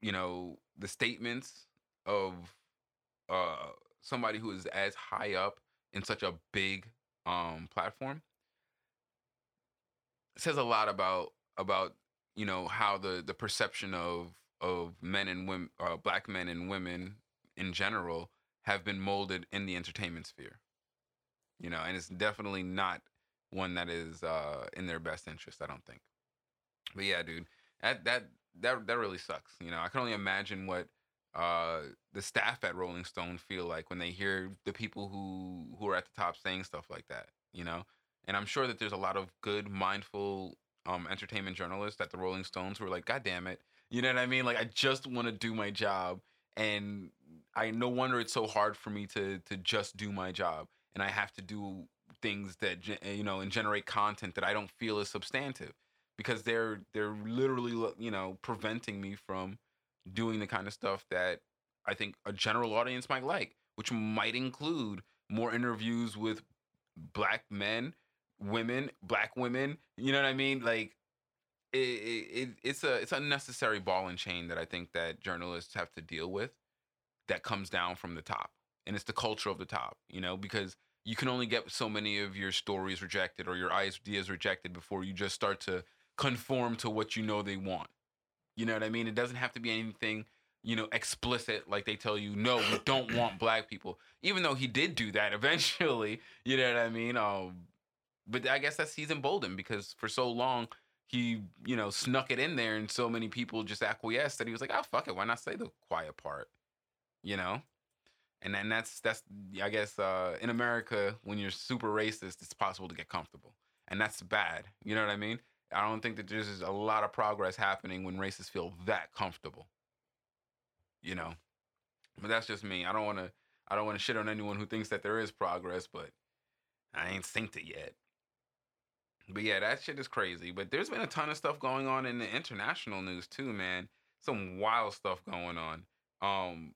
you know the statements of uh somebody who is as high up in such a big um platform says a lot about about you know how the the perception of of men and women uh, black men and women in general have been molded in the entertainment sphere you know and it's definitely not one that is uh in their best interest i don't think. But yeah dude that that that that really sucks you know i can only imagine what uh the staff at rolling stone feel like when they hear the people who who are at the top saying stuff like that you know? And i'm sure that there's a lot of good mindful um entertainment journalists at the rolling stones who are like god damn it you know what i mean? Like i just want to do my job and i no wonder it's so hard for me to to just do my job and i have to do things that you know and generate content that i don't feel is substantive because they're they're literally you know preventing me from doing the kind of stuff that I think a general audience might like, which might include more interviews with black men, women, black women. You know what I mean? Like it, it, it's a it's unnecessary ball and chain that I think that journalists have to deal with that comes down from the top. And it's the culture of the top, you know, because you can only get so many of your stories rejected or your ideas rejected before you just start to conform to what you know they want. You know what I mean? It doesn't have to be anything, you know, explicit like they tell you, no, we don't want black people. Even though he did do that eventually, you know what I mean? Um, but I guess that's he's emboldened because for so long he, you know, snuck it in there and so many people just acquiesced that he was like, oh fuck it, why not say the quiet part? You know? And then that's that's I guess uh in America when you're super racist, it's possible to get comfortable. And that's bad. You know what I mean? I don't think that there's a lot of progress happening when racists feel that comfortable. You know, but that's just me. I don't want to. I don't want to shit on anyone who thinks that there is progress, but I ain't synced it yet. But yeah, that shit is crazy. But there's been a ton of stuff going on in the international news too, man. Some wild stuff going on. Um,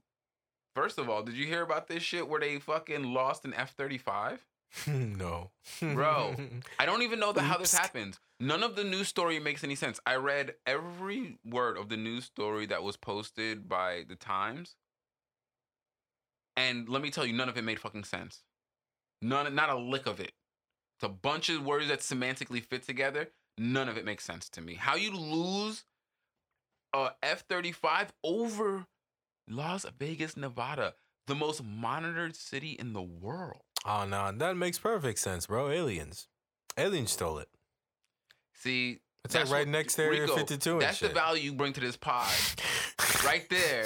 first of all, did you hear about this shit where they fucking lost an F thirty five? no, Bro. I don't even know the, how this Oops. happened. None of the news story makes any sense. I read every word of the news story that was posted by the Times. And let me tell you, none of it made fucking sense. None, not a lick of it. It's a bunch of words that semantically fit together. None of it makes sense to me. How you lose a F thirty five over Las Vegas, Nevada, the most monitored city in the world. Oh no, that makes perfect sense, bro. Aliens, aliens stole it. See, It's like right what- next to Area Rico, 52 and That's the value you bring to this pod. right there.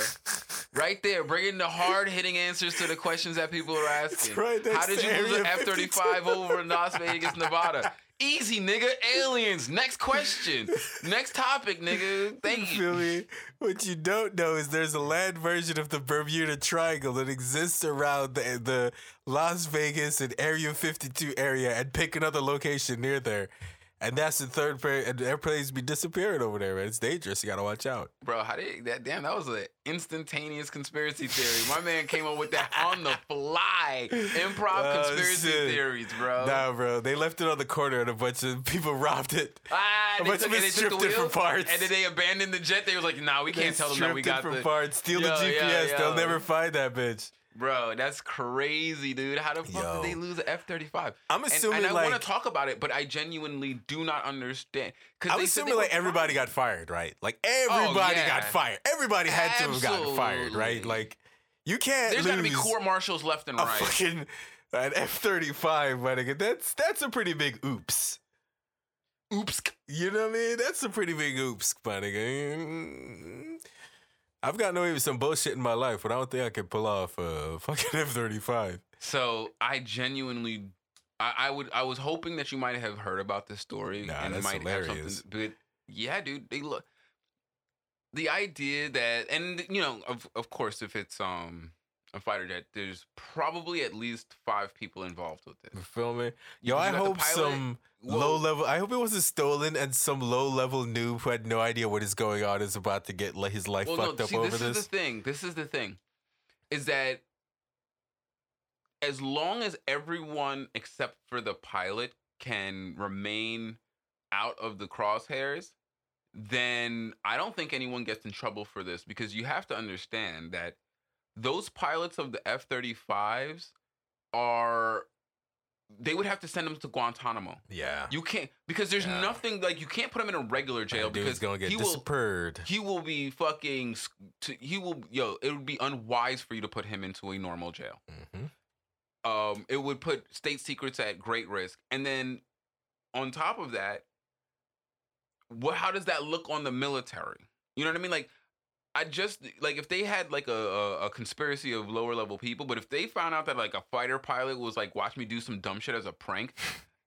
Right there, bringing the hard hitting answers to the questions that people are asking. right How did you lose an F 35 over in Las Vegas, Nevada? Easy, nigga. Aliens. Next question. Next topic, nigga. Thank you. What you don't know is there's a land version of the Bermuda Triangle that exists around the, the Las Vegas and Area 52 area, and pick another location near there. And that's the third pair, and airplanes be disappearing over there, man. It's dangerous. You gotta watch out. Bro, how did that? Damn, that was an instantaneous conspiracy theory. My man came up with that on the fly. Improv Oh, conspiracy shit. theories, bro. Nah, bro. They left it on the corner, and a bunch of people robbed it. Ah, A bunch took, of and it the stripped it from parts. and then they abandoned the jet. They was like, "Nah, we can't They tell them that we got it from the parts. Steal Yo, the GPS. They'll never find that bitch. Bro, that's crazy, dude. How the fuck Yo. did they lose the F thirty five? I'm And, assuming and I like want to talk about it, but I genuinely do not understand. Because I'm assuming like everybody got fired, right? Like everybody yeah. got oh, fired. Everybody had to have gotten fired, right? Like you can't There's lose got to be court martials left and a right. fucking an F-35, my nigga. That's that's a pretty big oops. Oops. You know what I mean? That's a pretty big oops, my nigga. Mm-hmm. I've gotten away with some bullshit in my life, but I don't think I could pull off a fucking F-35. So I genuinely, I, I would, I was hoping that you might have heard about this story Nah, and that's might have hilarious. something. But yeah, dude, they look. The idea that, and you know, of of course, if it's um a fighter jet, there's probably at least five people involved with You this. feel me? Yo, I hope pilot? some Whoa. low level. I hope it wasn't stolen, and some low level noob who had no idea what is going on is about to get his life Well, fucked no, up see, over this, this. is the thing. This is the thing, is that as long as everyone except for the pilot can remain out of the crosshairs, then I don't think anyone gets in trouble for this because you have to understand that those pilots of the F 35s are. They would have to send them to Guantanamo. yeah, You can't because there's Yeah. nothing like you can't put him in a regular jail That because gonna get he will disappeared. he will be fucking. he will yo. It would be unwise for you to put him into a normal jail. hmm Um, it would put state secrets at great risk, and then on top of that, what? How does that look on the military? You know what I mean? Like, I just like if they had like a, a, a conspiracy of lower level people, but if they found out that like a fighter pilot was like watch me do some dumb shit as a prank,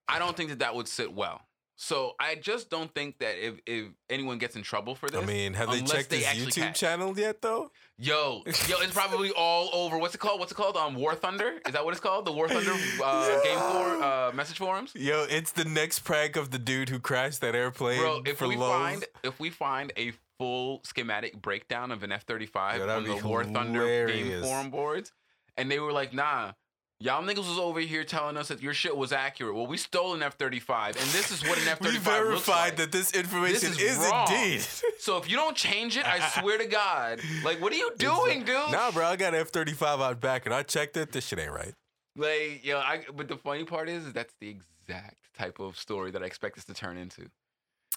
I don't think that that would sit well. So I just don't think that if if anyone gets in trouble for this, I mean, have they checked they his YouTube catch. channel yet, though? Yo, yo, it's probably all over. What's it called? What's it called? Um, War Thunder. Is that what it's called? The War Thunder uh, game for uh, message forums. Yo, it's the next prank of the dude who crashed that airplane Bro, if we find if we find a full schematic breakdown of an F thirty five on the War Thunder game forum boards, and they were like, "Nah, y'all niggas was over here telling us that your shit was accurate. Well, we stole an F thirty five, and this is what an F thirty five looks verified like. that this information is is, wrong. indeed. So if you don't change it, I swear to God, like, what are you doing, dude? Nah, bro, I got F thirty five out back, and I checked it. This shit ain't right. Like, yo, I. But the funny part is, is that's the exact type of story that I expect this to turn into.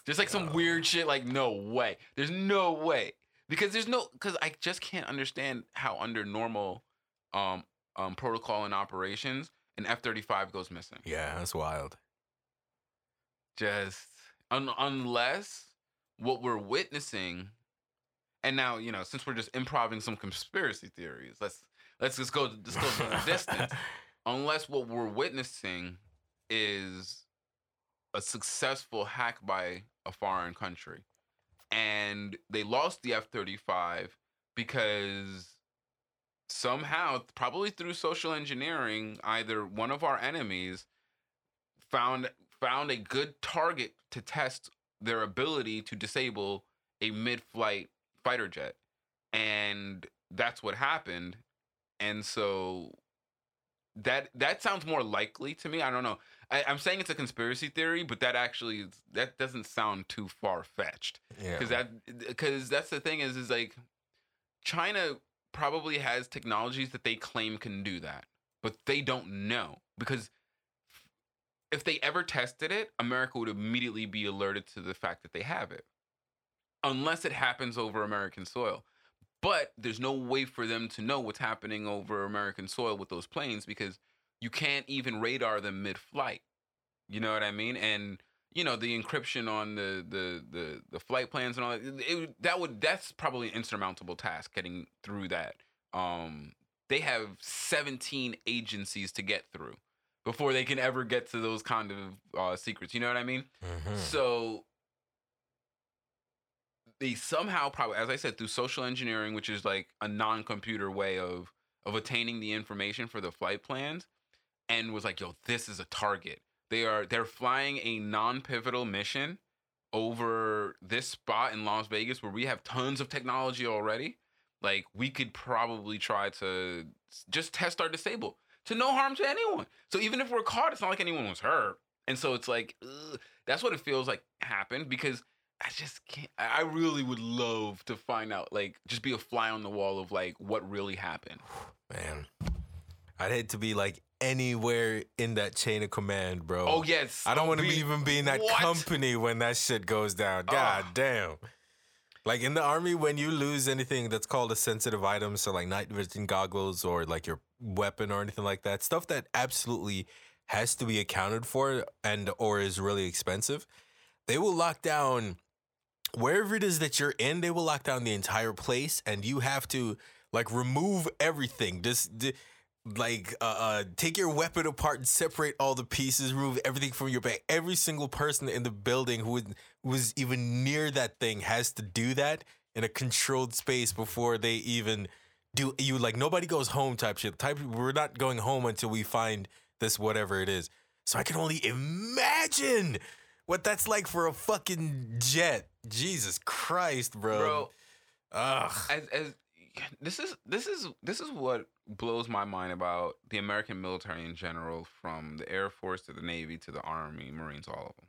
Just like some weird shit. Like, no way. There's no way because there's no because I just can't understand how under normal, um, um, protocol and operations, an F thirty five goes missing. Yeah, that's wild. Just un- unless what we're witnessing, and now you know, since we're just improving some conspiracy theories, let's let's just go let's go to the distance. Unless what we're witnessing is a successful hack by a foreign country, and they lost the F thirty five because somehow, probably through social engineering, either one of our enemies found found a good target to test their ability to disable a mid-flight fighter jet. And that's what happened. And so that that sounds more likely to me. I don't know I, i'm saying it's a conspiracy theory but that actually that doesn't sound too far-fetched. Yeah, because that because that's the thing is is like china probably has technologies that they claim can do that but they don't know because if they ever tested it america would immediately be alerted to the fact that they have it. Unless it happens over american soil. But there's no way for them to know what's happening over american soil with those planes because you can't even radar them mid-flight you know what i mean and you know the encryption on the the the, the flight plans and all that it, that would that's probably an insurmountable task getting through that um they have 17 agencies to get through before they can ever get to those kind of uh, secrets. You know what I mean? Mhm. So they somehow probably, as I said, through social engineering, which is like a non-computer way of of attaining the information for the flight plans, and was like, "Yo, this is a target." They are they're flying a non-pivotal mission over this spot in Las Vegas where we have tons of technology already. Like we could probably try to just test our disable to no harm to anyone. So even if we're caught, it's not like anyone was hurt. And so it's like ugh, that's what it feels like happened because I just can't. I I really would love to find out, like, just be a fly on the wall of like what really happened. Man, I'd hate to be like anywhere in that chain of command, bro. Oh yes, I don't want to be- even be in that What? company when that shit goes down. God Ugh. damn. Like in the army, when you lose anything that's called a sensitive item, so like night vision goggles or like your weapon or anything like that, stuff that absolutely has to be accounted for and or is really expensive, they will lock down wherever it is that you're in. They will lock down the entire place, and you have to like remove everything. Just. Like uh, uh take your weapon apart and separate all the pieces remove everything from your bag every single person in the building who was, who was even near that thing has to do that in a controlled space before they even do you like nobody goes home type shit type we're not going home until we find this whatever it is so i can only imagine what that's like for a fucking jet jesus christ bro bro. Ugh. as as this is this is this is what blows my mind about the American military in general, from the Air Force to the Navy to the Army, Marines, all of them.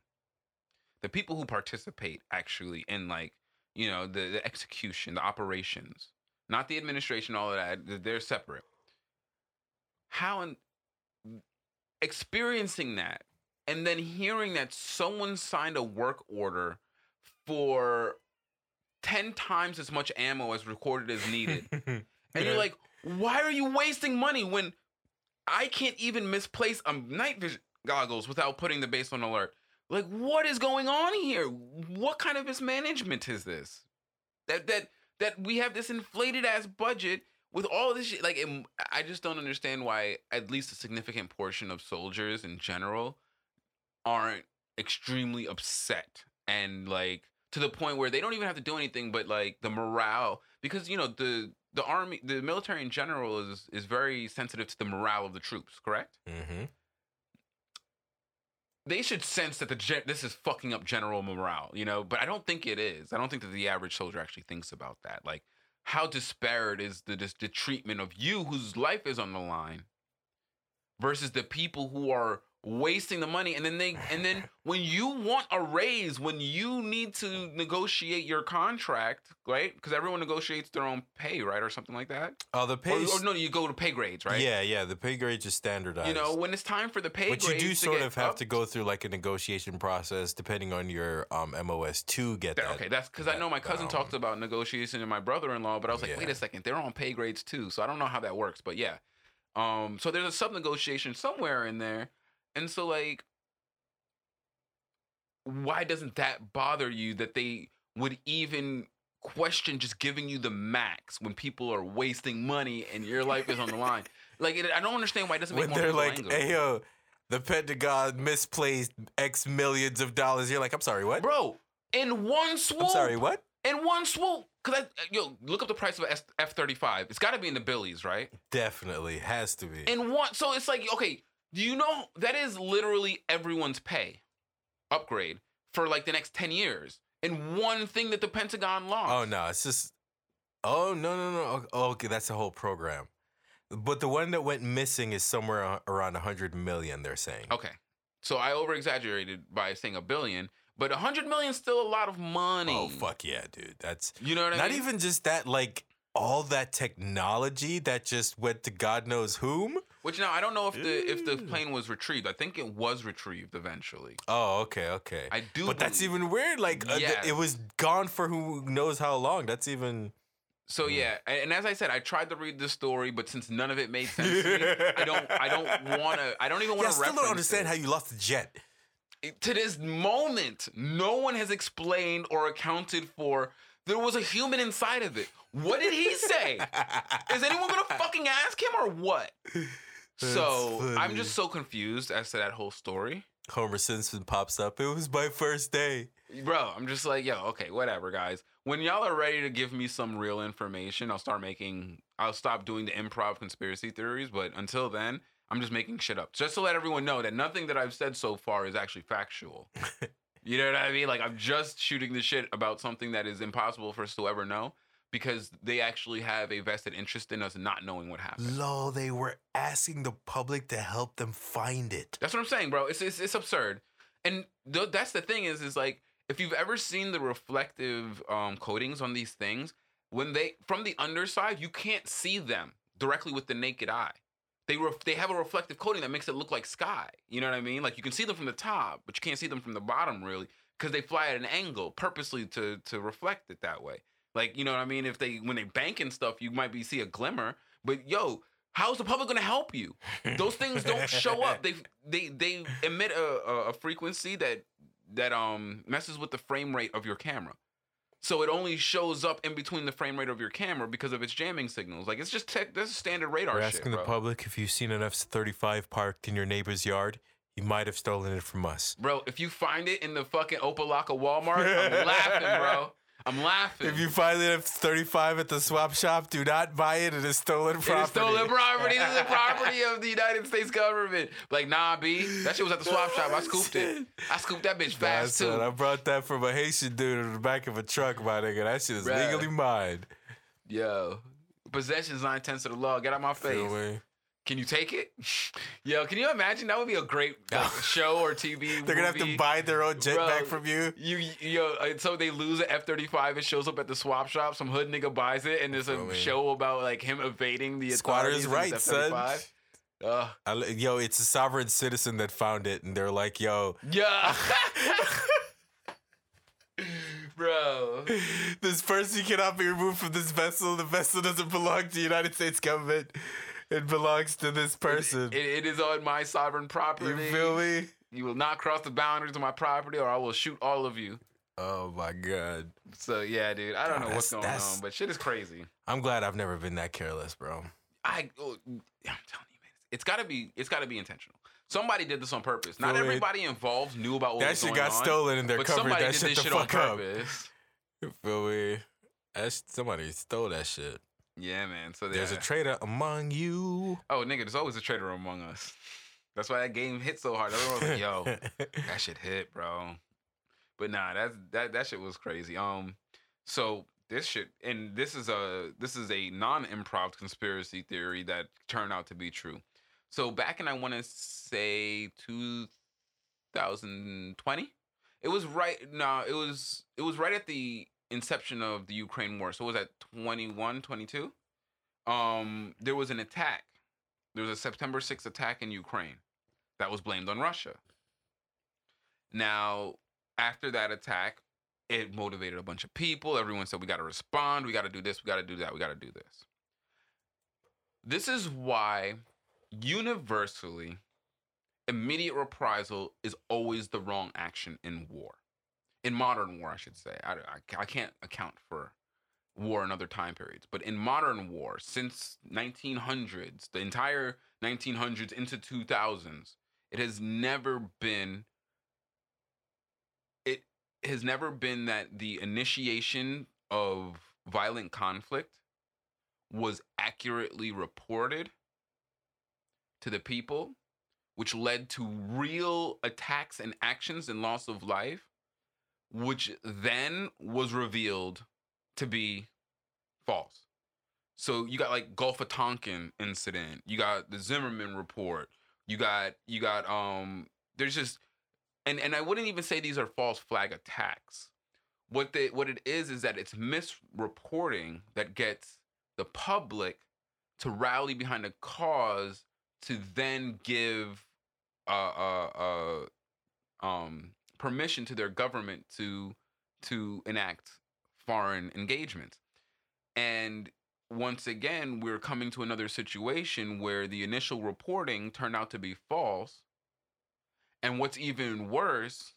The people who participate actually in like you know the, the execution, the operations, not the administration, all of that. They're separate. How in experiencing that and then hearing that someone signed a work order for 10 times as much ammo as recorded as needed. and you're like, why are you wasting money when I can't even misplace a night vision goggles without putting the base on alert? Like, what is going on here? What kind of mismanagement is this? That that that we have this inflated ass budget with all this shit. Like, it, I just don't understand why at least a significant portion of soldiers in general aren't extremely upset and like to the point where they don't even have to do anything but like the morale because you know the the army the military in general is is very sensitive to the morale of the troops correct? Mm-hmm. they should sense that the gen- this is fucking up general morale you know? But i don't think it is. I don't think that the average soldier actually thinks about that. Like how disparate is the dis- the treatment of you whose life is on the line versus the people who are wasting the money. And then they and then when you want a raise when you need to negotiate your contract right? Because everyone negotiates their own pay right? Or something like that. Oh the pay or no you go to pay grades right? Yeah, yeah, the pay grades are standardized. you know when it's time for the pay but you do sort of have upped- to go through like a negotiation process depending on your um MOS to get That- that. okay, that's because I know my cousin um, talked about negotiation and my brother-in-law, but I was like, wait a second, they're on pay grades too, so I don't know how that works, but yeah. Um, so there's a sub negotiation somewhere in there, and so like, why doesn't that bother you that they would even question just giving you the max when people are wasting money and your life is on the line? Like, it, I don't understand why it doesn't make when more they're like, angry. "Hey yo, the Pentagon misplaced X millions of dollars," you're like, "I'm sorry, what? bro, in one swoop. I'm sorry, what?" in one swoop. Cause I, uh, yo, look up the price of F thirty five. It's got to be in the billies, right? Definitely has to be. In one, so it's like, okay, do you know that is literally everyone's pay upgrade for like the next ten years And one thing that the Pentagon lost. oh no, it's just. Oh no no no. Oh, Okay, that's the whole program. But the one that went missing is somewhere a- around 100 million. They're saying. Okay, so I over exaggerated by saying a billion, but a hundred million is still a lot of money. Oh fuck yeah, dude. That's You know what I not mean? even just that. Like all that technology that just went to God knows whom. Which now I don't know if the if the plane was retrieved. I think it was retrieved eventually. Oh, okay, okay. I do. but that's even weird. Like uh, th- it was gone for who knows how long. That's even. So Mm. yeah, and and as I said, I tried to read the story, but since none of it made sense to me, I don't, I don't want to, I don't even Yeah, I want to. still don't understand how you lost the jet. To this moment, no one has explained or accounted for. There was a human inside of it. What did he say? Is anyone gonna fucking ask him or what? So That's I'm just so confused as to that whole story. Homer Simpson pops up. It was my first day. Bro, I'm just like, yo, okay, whatever, guys. When y'all are ready to give me some real information, I'll start making, I'll stop doing the improv conspiracy theories. But until then, I'm just making shit up. Just to let everyone know that nothing that I've said so far is actually factual. you know what I mean? Like, I'm just shooting the shit about something that is impossible for us to ever know because they actually have a vested interest in us not knowing what happened. Lol, they were asking the public to help them find it. That's what I'm saying, bro. It's it's, it's absurd, and th- that's the thing is is like if you've ever seen the reflective um, coatings on these things, when they from the underside, you can't see them directly with the naked eye. They ref- they have a reflective coating that makes it look like sky. You know what I mean? Like you can see them from the top, but you can't see them from the bottom really because they fly at an angle purposely to to reflect it that way. Like you know what I mean? If they when they bank and stuff, you might be see a glimmer, but yo. How's the public gonna help you? those things don't show up. They they they emit a, a, frequency that that um messes with the frame rate of your camera. So it only shows up in between the frame rate of your camera because of its jamming signals. Like it's just tech. This is standard radar We're shit, asking bro. the public if you've seen an F-35 parked in your neighbor's yard. You might have stolen it from us. Bro, if you find it in the fucking Opa-locka Walmart, I'm laughing, bro. I'm laughing. If you find an F-35 at the swap shop, do not buy it. It is stolen It property. is stolen property. This is the property of the United States government. Like, nah, B. That shit was at the swap shop. I scooped it. I scooped that bitch fast, That's what- I brought that from a Haitian dude in the back of a truck, my nigga. That shit is Bruh. legally mine. Yo. Possession is nine tenths of the law. Get out my face. Can you take it? Yo, can you imagine? That would be a great like, show or TV. They're gonna have to buy their own jetpack Bro, from you. You, yo, uh, so they lose an F thirty five. It shows up at the swap shop. Some hood nigga buys it, and there's a me? show about like him evading the Squatter's authorities in right, his son. F-35. Ugh. I yo, it's a sovereign citizen that found it, and they're like, yo, yeah, bro. this person cannot be removed from this vessel. The vessel doesn't belong to the United States government. It belongs to this person. It, it is on my sovereign property. you feel me? You will not cross the boundaries of my property, or I will shoot all of you. Oh my god. So yeah, dude. I don't God, know what's going on, but shit is crazy. I'm glad I've never been that careless, bro. I, oh, I'm telling you, man, it's got to be, it's got to be intentional. Somebody did this on purpose. Not everybody involved knew about what that was shit going got on, stolen, and they're but somebody that did shit this the shit fuck on up. purpose. You feel me? That's, somebody stole that shit. Yeah, man. So There's a traitor among you. oh, nigga, there's always a traitor among us. That's why that game hit so hard. Everyone was like, "Yo, that shit hit, bro." But nah, that's that that shit was crazy. Um, so this shit, and this is a this is a non-improv conspiracy theory that turned out to be true. So back in I want to say 2020, it was right. No, it was it was right at the inception of the Ukraine war. So was at 21, 22. Um, there was an attack. There was a September 6th attack in Ukraine that was blamed on Russia. Now, after that attack, it motivated a bunch of people. Everyone said, we got to respond. We got to do this. We got to do that. We got to do this. This is why, universally, immediate reprisal is always the wrong action in war. In modern war, I should say. I, I, I can't account for war in other time periods. But in modern war, since 1900s, the entire 1900s into 2000s, it has never been it has never been that the initiation of violent conflict was accurately reported to the people which led to real attacks and actions and loss of life which then was revealed to be false. So you got like Gulf of Tonkin incident, you got the Zimmerman report, you got you got um there's just and and I wouldn't even say these are false flag attacks. What they what it is is that it's misreporting that gets the public to rally behind a cause to then give uh uh uh um permission to their government to to enact foreign engagement. And once again, we're coming to another situation where the initial reporting turned out to be false. And what's even worse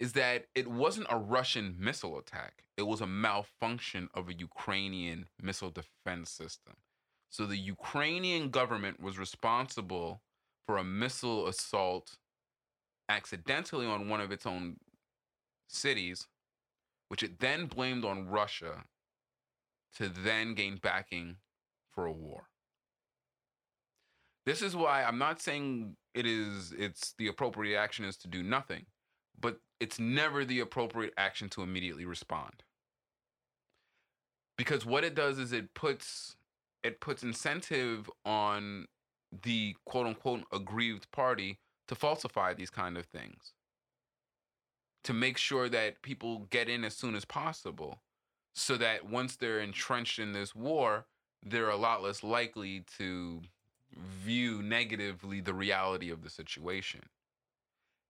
is that it wasn't a Russian missile attack, it was a malfunction of a Ukrainian missile defense system. So the Ukrainian government was responsible for a missile assault accidentally on one of its own cities, which it then blamed on Russia to then gain backing for a war. This is why I'm not saying it is it's the appropriate action is to do nothing, but it's never the appropriate action to immediately respond. Because what it does is it puts it puts incentive on the quote unquote aggrieved party to falsify these kind of things. To make sure that people get in as soon as possible so that once they're entrenched in this war, they're a lot less likely to view negatively the reality of the situation.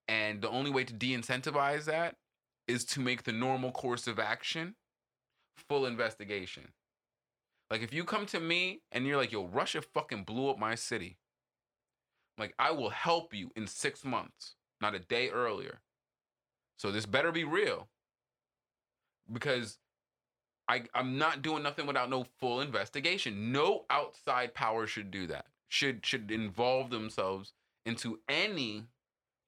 And the only way to de incentivize that is to make the normal course of action full investigation. Like if you come to me and you're like, yo, Russia fucking blew up my city. Like I will help you in six months, not a day earlier. So this better be real. Because I, I'm not doing nothing without no full investigation. No outside power should do that. Should should involve themselves into any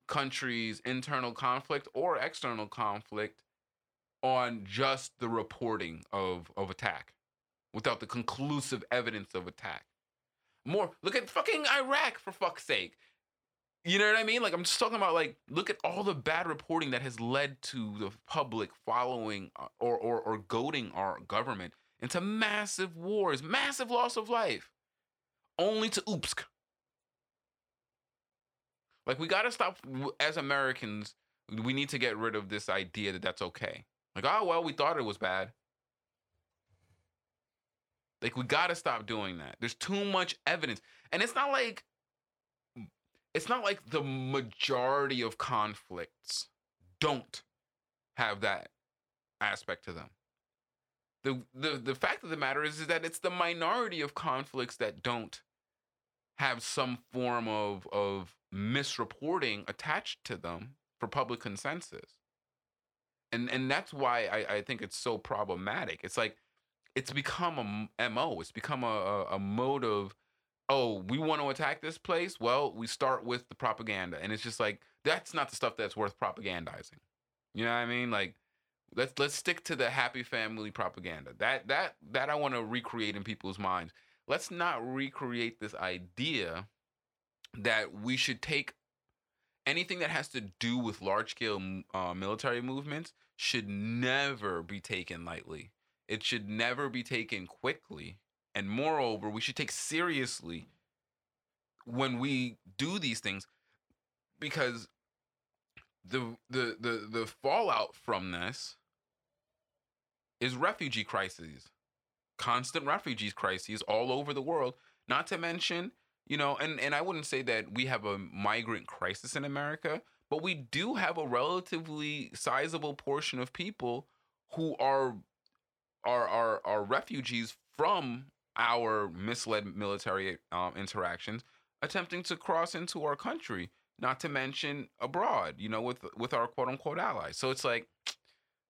country's internal conflict or external conflict on just the reporting of of attack without the conclusive evidence of attack. More look at fucking Iraq for fuck's sake. You know what I mean? Like I'm just talking about like look at all the bad reporting that has led to the public following uh, or or or goading our government into massive wars, massive loss of life, only to oopsk. Like we got to stop as Americans. We need to get rid of this idea that that's okay. Like oh well, we thought it was bad. Like we got to stop doing that. There's too much evidence, and it's not like it's not like the majority of conflicts don't have that aspect to them. The, the the fact of the matter is, is that it's the minority of conflicts that don't have some form of of misreporting attached to them for public consensus. And and that's why I, I think it's so problematic. It's like it's become a mo. It's become a, a, a mode of oh, we want to attack this place. Well, we start with the propaganda, and it's just like that's not the stuff that's worth propagandizing. You know what I mean? Like let's let's stick to the happy family propaganda. That that that I want to recreate in people's minds. Let's not recreate this idea that we should take anything that has to do with large scale uh, military movements should never be taken lightly. It should never be taken quickly and moreover, we should take seriously when we do these things because the the the the fallout from this is refugee crises constant refugees crises all over the world not to mention you know and and I wouldn't say that we have a migrant crisis in America but we do have a relatively sizable portion of people who are are are, are refugees from our misled military um, interactions attempting to cross into our country not to mention abroad you know with with our quote unquote allies. So it's like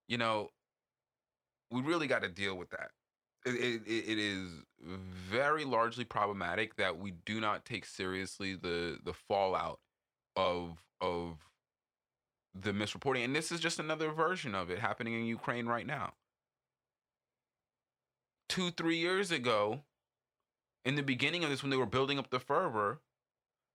you know we really got to deal with that. It, it, it is very largely problematic that we do not take seriously the the fallout of of the misreporting. And this is just another version of it happening in Ukraine right now two, three years ago, in the beginning of this, when they were building up the fervor,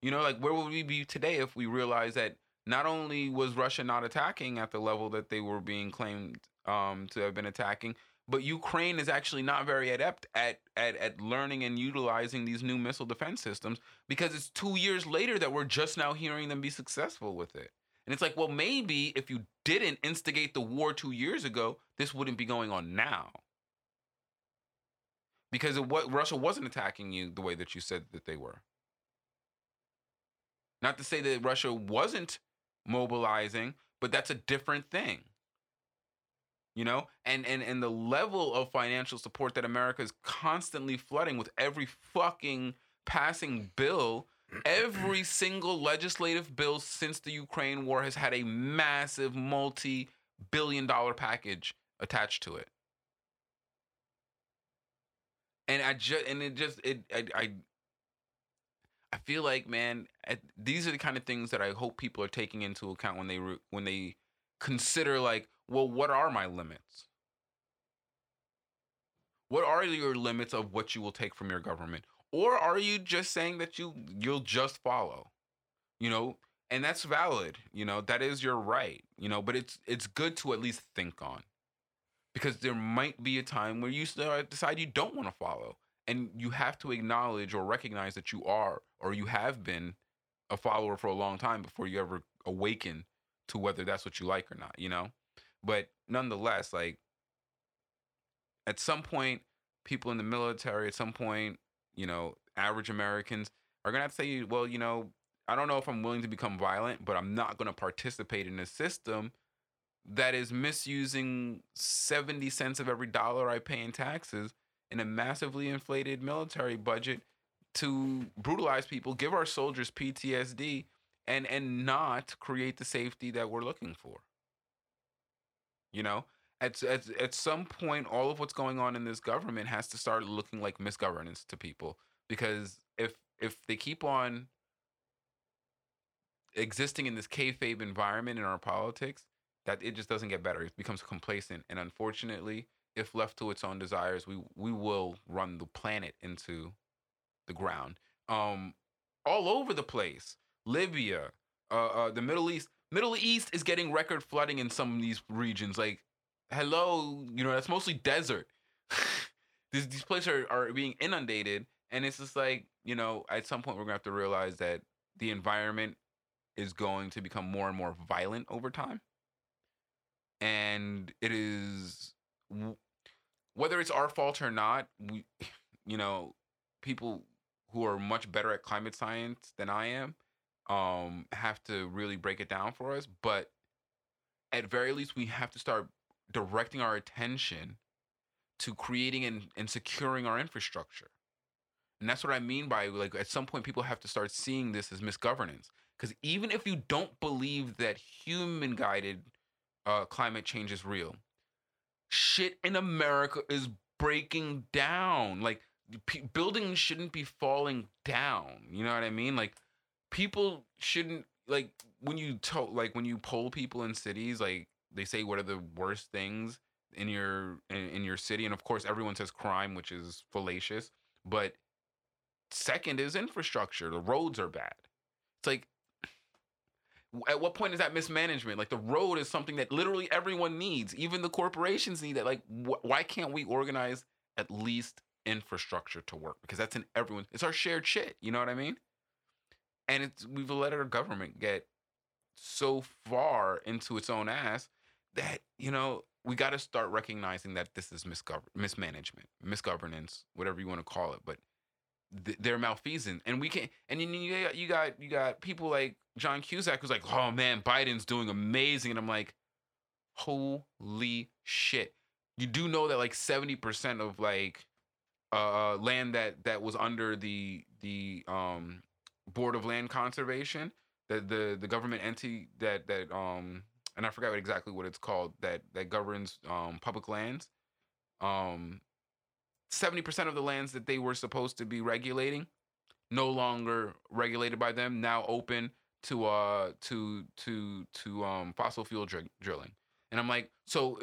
you know, like where would we be today if we realized that not only was Russia not attacking at the level that they were being claimed um, to have been attacking, but Ukraine is actually not very adept at, at at learning and utilizing these new missile defense systems because it's two years later that we're just now hearing them be successful with it. And it's like, well, maybe if you didn't instigate the war two years ago, this wouldn't be going on now because what Russia wasn't attacking you the way that you said that they were. Not to say that Russia wasn't mobilizing, but that's a different thing. You know, and and and the level of financial support that America is constantly flooding with every fucking passing bill, every single legislative bill since the Ukraine war has had a massive multi-billion dollar package attached to it. And I just and it just it I I, I feel like man, these are the kind of things that I hope people are taking into account when they re, when they consider like, well, what are my limits? What are your limits of what you will take from your government? Or are you just saying that you you'll just follow? You know, and that's valid, you know, that is your right, you know, but it's it's good to at least think on. Because there might be a time where you uh, decide you don't want to follow and you have to acknowledge or recognize that you are or you have been a follower for a long time before you ever awaken to whether that's what you like or not, you know? But nonetheless, like at some point, people in the military, at some point, you know, average Americans are gonna have to say, well, you know, I don't know if I'm willing to become violent, but I'm not gonna participate in a system that is misusing 70 cents of every dollar I pay in taxes in a massively inflated military budget to brutalize people, give our soldiers PTSD, and and not create the safety that we're looking for. You know, at, at at some point, all of what's going on in this government has to start looking like misgovernance to people because if if they keep on existing in this kayfabe environment in our politics, that it just doesn't get better. It becomes complacent, and unfortunately, if left to its own desires, we we will run the planet into the ground. Um, all over the place, Libya, uh, uh, the Middle East. Middle East is getting record flooding in some of these regions. Like, hello, you know, that's mostly desert. these these places are, are being inundated, and it's just like, you know, at some point we're gonna have to realize that the environment is going to become more and more violent over time. And it is whether it's our fault or not, we you know, people who are much better at climate science than I am um have to really break it down for us, but at very least we have to start directing our attention to creating and, and securing our infrastructure. And that's what I mean by like at some point people have to start seeing this as misgovernance. Because even if you don't believe that human guided uh, climate change is real, shit in America is breaking down. Like p- buildings shouldn't be falling down. You know what I mean? Like people shouldn't like when you to- like when you poll people in cities like they say what are the worst things in your in, in your city and of course everyone says crime which is fallacious but second is infrastructure the roads are bad it's like at what point is that mismanagement? Like the road is something that literally everyone needs. Even the corporations need that. Like wh- why can't we organize at least infrastructure to work? Because that's in everyone it's our shared shit you know what i mean? And it's we've let our government get so far into its own ass that you know we got to start recognizing that this is misgov- mismanagement misgovernance whatever you want to call it but th- they're malfeasant and we can't. and you, you got you got you got people like john cusack who's like oh man biden's doing amazing and i'm like holy shit you do know that like 70% of like uh land that that was under the the um board of land conservation that the the government entity that that um and I forgot exactly what it's called that that governs um public lands um 70% of the lands that they were supposed to be regulating no longer regulated by them now open to uh to to to um fossil fuel dr- drilling. And i'm like so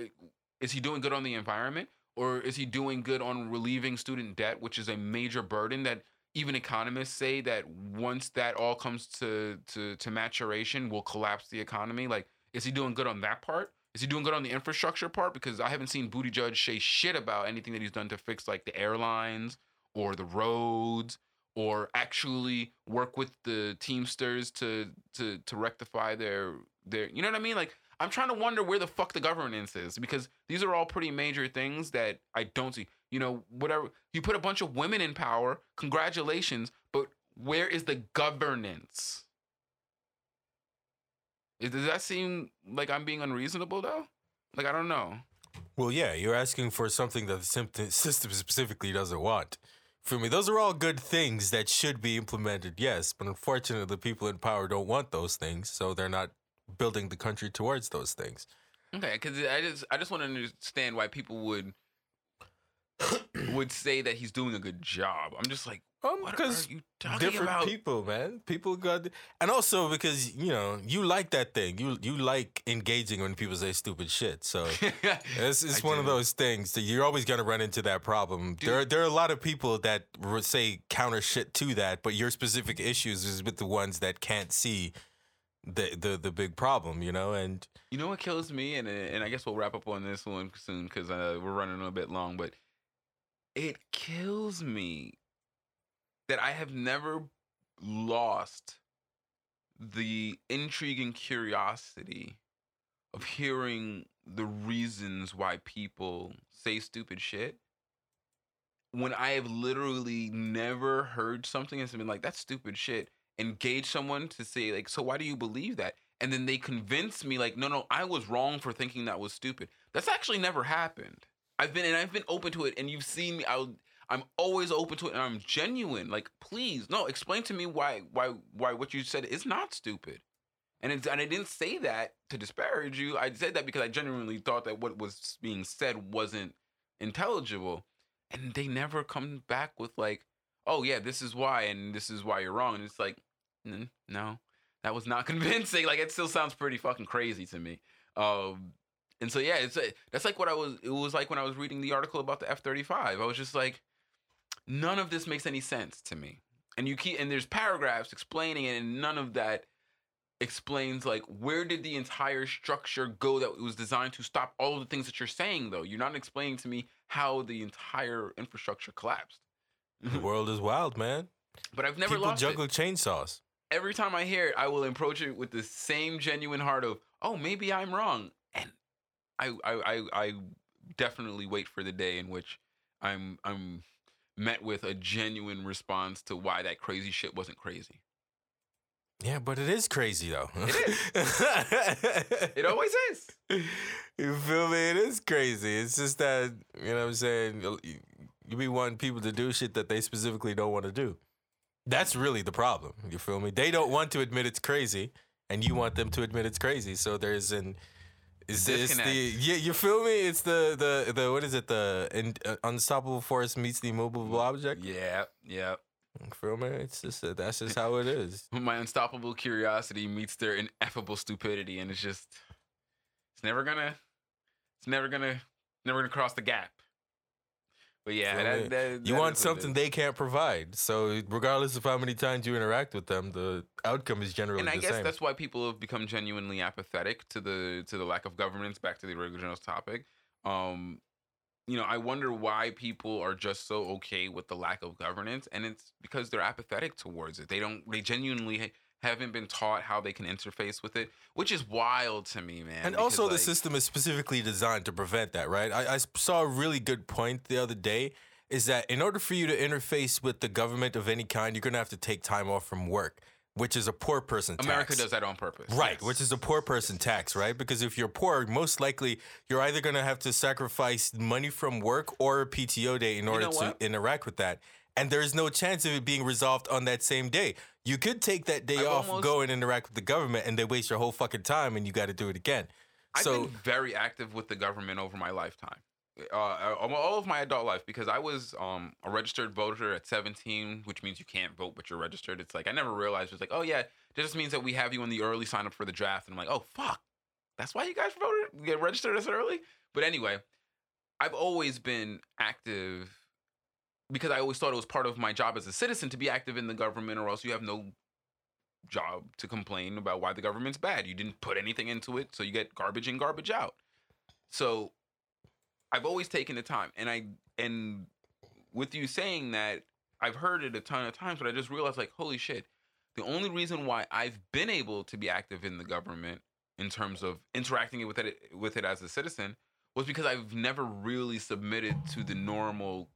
is he doing good on the environment? Or is he doing good on relieving student debt which is a major burden that even economists say that once that all comes to to to maturation will collapse the economy? Like is he doing good on that part is he doing good on the infrastructure part? Because i haven't seen Buttigieg say shit about anything that he's done to fix like the airlines or the roads or actually work with the teamsters to to to rectify their their you know what i mean? Like i'm trying to wonder where the fuck the governance is because these are all pretty major things that i don't see. You know whatever you put a bunch of women in power congratulations but where is the governance Is- does that seem like i'm being unreasonable though like i don't know Well, yeah, you're asking for something that the system specifically doesn't want. For me, those are all good things that should be implemented, yes, but unfortunately, the people in power don't want those things, so they're not building the country towards those things. Okay, because I just I just want to understand why people would would say that he's doing a good job. I'm just like, Um, because different about? people, man. People got, and also because you know you like that thing. You you like engaging when people say stupid shit. So it's it's one of those things that you're always gonna run into that problem. There there are a lot of people that r- say counter shit to that, but your specific issues is with the ones that can't see the the the big problem. You know, and You know what kills me, and and I guess we'll wrap up on this one soon because uh, we're running a bit long. But it kills me that I have never lost the intrigue and curiosity of hearing the reasons why people say stupid shit. When I have literally never heard something and been like, "That's stupid shit," engage someone to say like, "So why do you believe that?" and then they convince me like no no i was wrong for thinking that was stupid that's actually never happened i've been and i've been open to it and you've seen me i i'm always open to it and i'm genuine like please no explain to me why why why what you said is not stupid and it's and i didn't say that to disparage you i said that because i genuinely thought that what was being said wasn't intelligible and they never come back with like oh yeah this is why and this is why you're wrong and it's like "Mm, no that was not convincing. Like it still sounds pretty fucking crazy to me. Um, and so yeah, it's a, that's like what I was. It was like when I was reading the article about the F thirty five. I was just like, none of this makes any sense to me. And you keep and there's paragraphs explaining it, and none of that explains like where did the entire structure go that was designed to stop all of the things that you're saying though. You're not explaining to me how the entire infrastructure collapsed. the world is wild, man. But I've never People lost it. juggle chainsaws. every time I hear it, I will approach it with the same genuine heart of, oh, maybe I'm wrong. And I I I, I definitely wait for the day in which I'm I'm met with a genuine response to why that crazy shit wasn't crazy. Yeah, but it is crazy though. It is. It always is. You feel me? It is crazy. It's just that you know what I'm saying. You, you be wanting people to do shit that they specifically don't want to do. That's really the problem. You feel me? They don't want to admit it's crazy, and you want them to admit it's crazy. So there's an it's, it's the yeah. You feel me? It's the the the what is it? The in, uh, unstoppable force meets the immovable object. Yeah, yeah. You feel me? It's just uh, that's just how it is. My unstoppable curiosity meets their ineffable stupidity, and it's just it's never gonna it's never gonna never gonna cross the gap. But yeah, that, that, You that want is what it something they can't provide. So regardless of how many times you interact with them, the outcome is generally and I guess same. that's why people have become genuinely apathetic to the to the lack of governance. Back to the original topic, um, you know, I wonder why people are just so okay with the lack of governance, and it's because they're apathetic towards it. They don't, they genuinely haven't been taught how they can interface with it, which is wild to me, man. and because, also, the like, system is specifically designed to prevent that, right? I saw a really good point the other day. Is that in order for you to interface with the government of any kind, you're gonna have to take time off from work, which is a poor person. America tax. does that on purpose, Right, yes. which is a poor person tax, right? Because if you're poor, most likely you're either going to have to sacrifice money from work or a PTO day in order know to interact with that. And there's no chance of it being resolved on that same day. You could take that day I've off, almost- go and interact with the government, and they waste your whole fucking time, and you got to do it again. I've so been very active with the government over my lifetime, uh, uh, all of my adult life, because I was um, a registered voter at 17, which means you can't vote, but you're registered. It's like I never realized it was like, oh yeah, that just means that we have you in the early sign up for the draft, and I'm like, oh fuck, that's why you guys voted, get registered this early. But anyway, I've always been active because I always thought it was part of my job as a citizen to be active in the government, or else you have no job to complain about why the government's bad. You didn't put anything into it, so you get garbage in, garbage out. So I've always taken the time, and I and with you saying that, I've heard it a ton of times, but I just realized like, holy shit, the only reason why I've been able to be active in the government in terms of interacting with it with it as a citizen was because I've never really submitted to the normal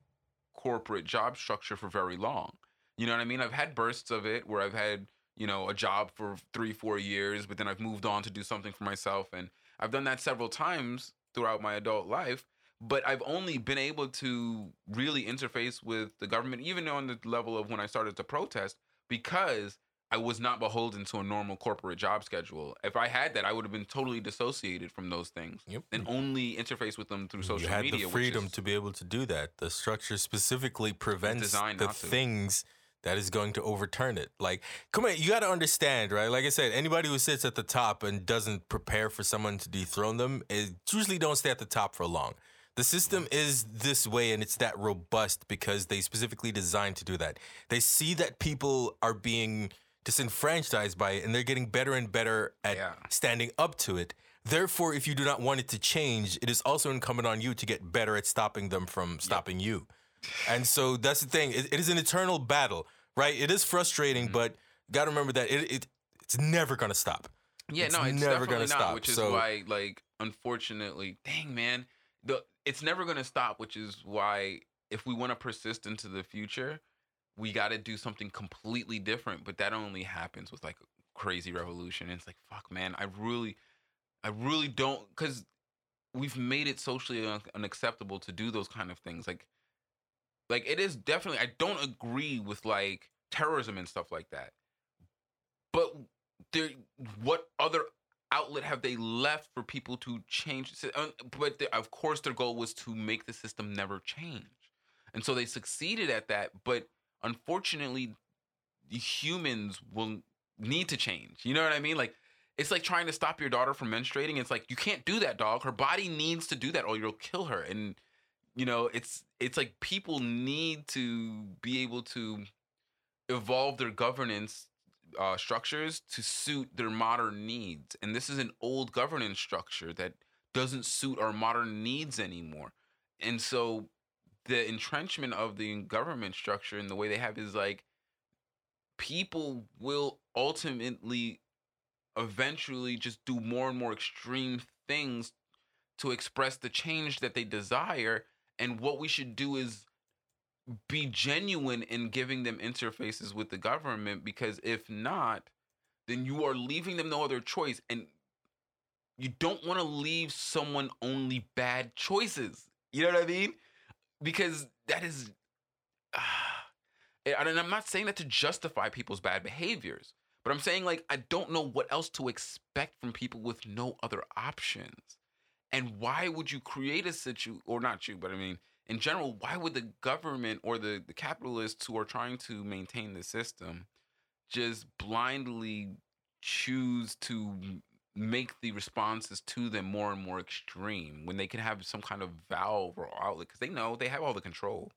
corporate job structure for very long. You know what I mean? I've had bursts of it where I've had, you know, a job for three, four years, but then I've moved on to do something for myself. And I've done that several times throughout my adult life. But I've only been able to really interface with the government, even on the level of when I started to protest, because I was not beholden to a normal corporate job schedule. If I had that, I would have been totally dissociated from those things Yep. and only interface with them through social you had media. the freedom is, to be able to do that. The structure specifically prevents the things that is going to overturn it. Like, come on, you got to understand, right? Like I said, anybody who sits at the top and doesn't prepare for someone to dethrone them is usually don't stay at the top for long. The system is this way and it's that robust because they specifically designed to do that. They see that people are being disenfranchised by it and they're getting better and better at Yeah. standing up to it. Therefore, if you do not want it to change, it is also incumbent on you to get better at stopping them from stopping you. And so that's the thing. It, it is an eternal battle, right? It is frustrating, Mm-hmm. but got to remember that it, it it's never gonna stop. Yeah, It's no, it's never gonna not. stop, Which is so- why, like, unfortunately, dang man, the it's never gonna stop. Which is why, if we want to persist into the future, we got to do something completely different. But that only happens with like crazy revolution. And it's like, fuck, man, I really, I really don't, because we've made it socially un- unacceptable to do those kind of things. Like, like it is definitely. I don't agree with like terrorism and stuff like that. But there, what other outlet have they left for people to change? But the, of course, their goal was to make the system never change, and so they succeeded at that. But unfortunately, humans will need to change. You know what I mean? Like it's like trying to stop your daughter from menstruating. It's like you can't do that, dog. Her body needs to do that, or you'll kill her. And you know, it's it's like people need to be able to evolve their governance uh, structures to suit their modern needs. And this is an old governance structure that doesn't suit our modern needs anymore. And so the entrenchment of the government structure and the way they have is like people will ultimately eventually just do more and more extreme things to express the change that they desire. And what we should do is be genuine in giving them interfaces with the government because if not then you are leaving them no other choice. And you don't want to leave someone only bad choices. You know what i mean because that is and i'm not saying that to justify people's bad behaviors but i'm saying like i don't know what else to expect from people with no other options. And why would you create a situ or not you but i mean in general why would the government or the, the capitalists who are trying to maintain the system just blindly choose to make the responses to them more and more extreme when they can have some kind of valve or outlet because they know they have all the control.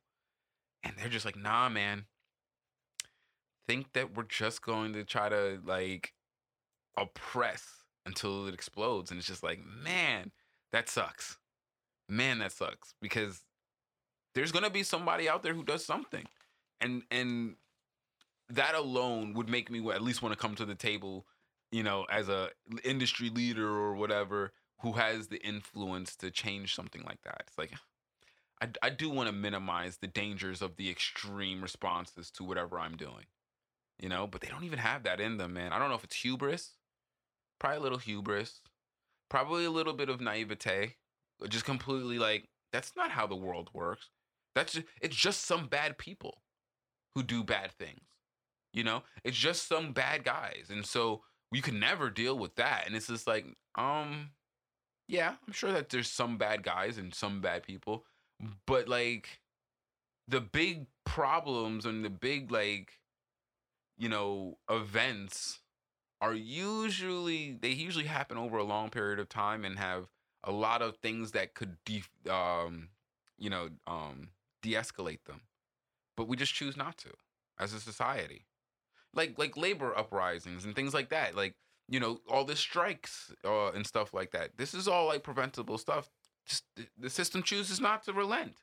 And they're just like nah man. Think that we're just going to try to like oppress until it explodes. And it's just like man that sucks. Man that sucks. Because there's gonna be somebody out there who does something. And and that alone would make me at least want to come to the table you know as a industry leader or whatever who has the influence to change something like that. It's like i, I do want to minimize the dangers of the extreme responses to whatever i'm doing you know but they don't even have that in them man. I don't know if it's hubris probably a little hubris probably a little bit of naivete just completely like that's not how the world works. That's just, it's just some bad people who do bad things you know? It's just some bad guys and so you can never deal with that and it's just like um yeah i'm sure that there's some bad guys and some bad people but like the big problems and the big like you know events are usually they usually happen over a long period of time and have a lot of things that could de- um you know um de-escalate them but we just choose not to as a society like like labor uprisings and things like that like you know all the strikes uh, and stuff like that. This is all like preventable stuff. Just the- system chooses not to relent.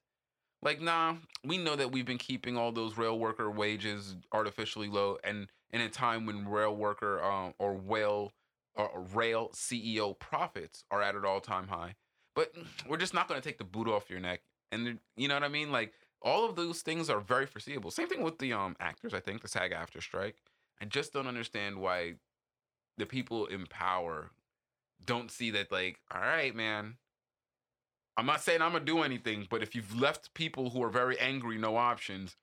Like nah we know that we've been keeping all those rail worker wages artificially low and in a time when rail worker um, or whale or rail ceo profits are at an all-time high. But we're just not going to take the boot off your neck and you know what i mean? Like all of those things are very foreseeable same thing with the um actors i think the SAG-AFTRA strike i just don't understand why the people in power don't see that like all right man i'm not saying i'm gonna do anything but if you've left people who are very angry no options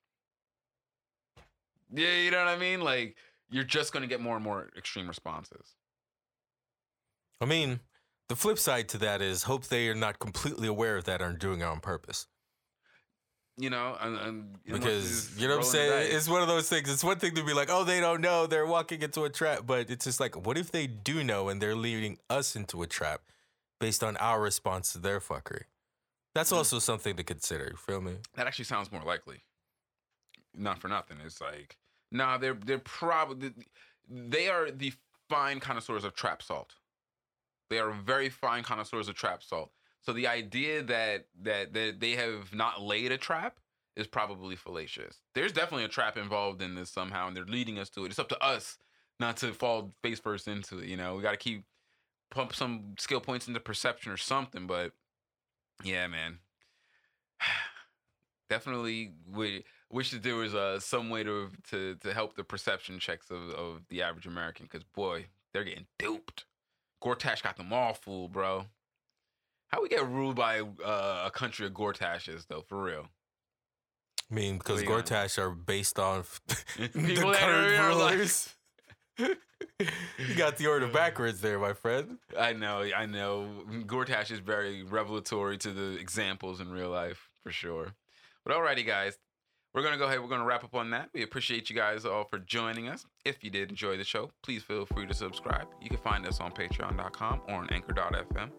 yeah you know what i mean like you're just to get more and more extreme responses. I mean, the flip side to that is hope they are not completely aware of that and doing it on purpose. You know, and, and Because you know what I'm saying? It's one of those things. It's one thing to be like, oh, they don't know, they're walking into a trap, but it's just like, what if they do know and they're leading us into a trap based on our response to their fuckery? That's Mhm. also something to consider. You feel me? that actually sounds more likely. Not for nothing. It's like, nah, they're they're probably they are the fine connoisseurs of trap salt. They are very fine connoisseurs of trap salt. So the idea that that that they have not laid a trap is probably fallacious. There's definitely a trap involved in this somehow, and they're leading us to it. It's up to us not to fall face first into it. You know, we got to keep pump some skill points into perception or something. But yeah, man, definitely we wish that there was uh, some way to to to help the perception checks of, of the average American because boy, they're getting duped. Gortash got them all fooled, bro. How we get ruled by uh, a country of Gortashes though, for real? I mean, because are Gortash are based on the People that current are like- you got the order backwards there, my friend. I know, I know. Gortash is very revelatory to the examples in real life, for sure. But alrighty, guys. We're going to go ahead. We're going to wrap up on that. We appreciate you guys all for joining us. If you did enjoy the show, please feel free to subscribe. You can find us on patreon.com or on anchor.fm.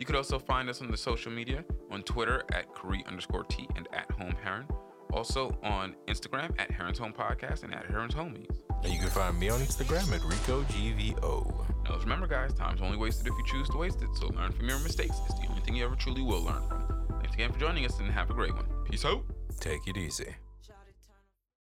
You could also find us on the social media on Twitter at Khary underscore T and at Home Heron. Also on Instagram at Heron's Home Podcast and at Heron's Homies. And you can find me on Instagram at RicoGVO. Now, remember, guys, time's only wasted if you choose to waste it. So learn from your mistakes. It's the only thing you ever truly will learn from. Thanks again for joining us and have a great one. Peace out. Take it easy.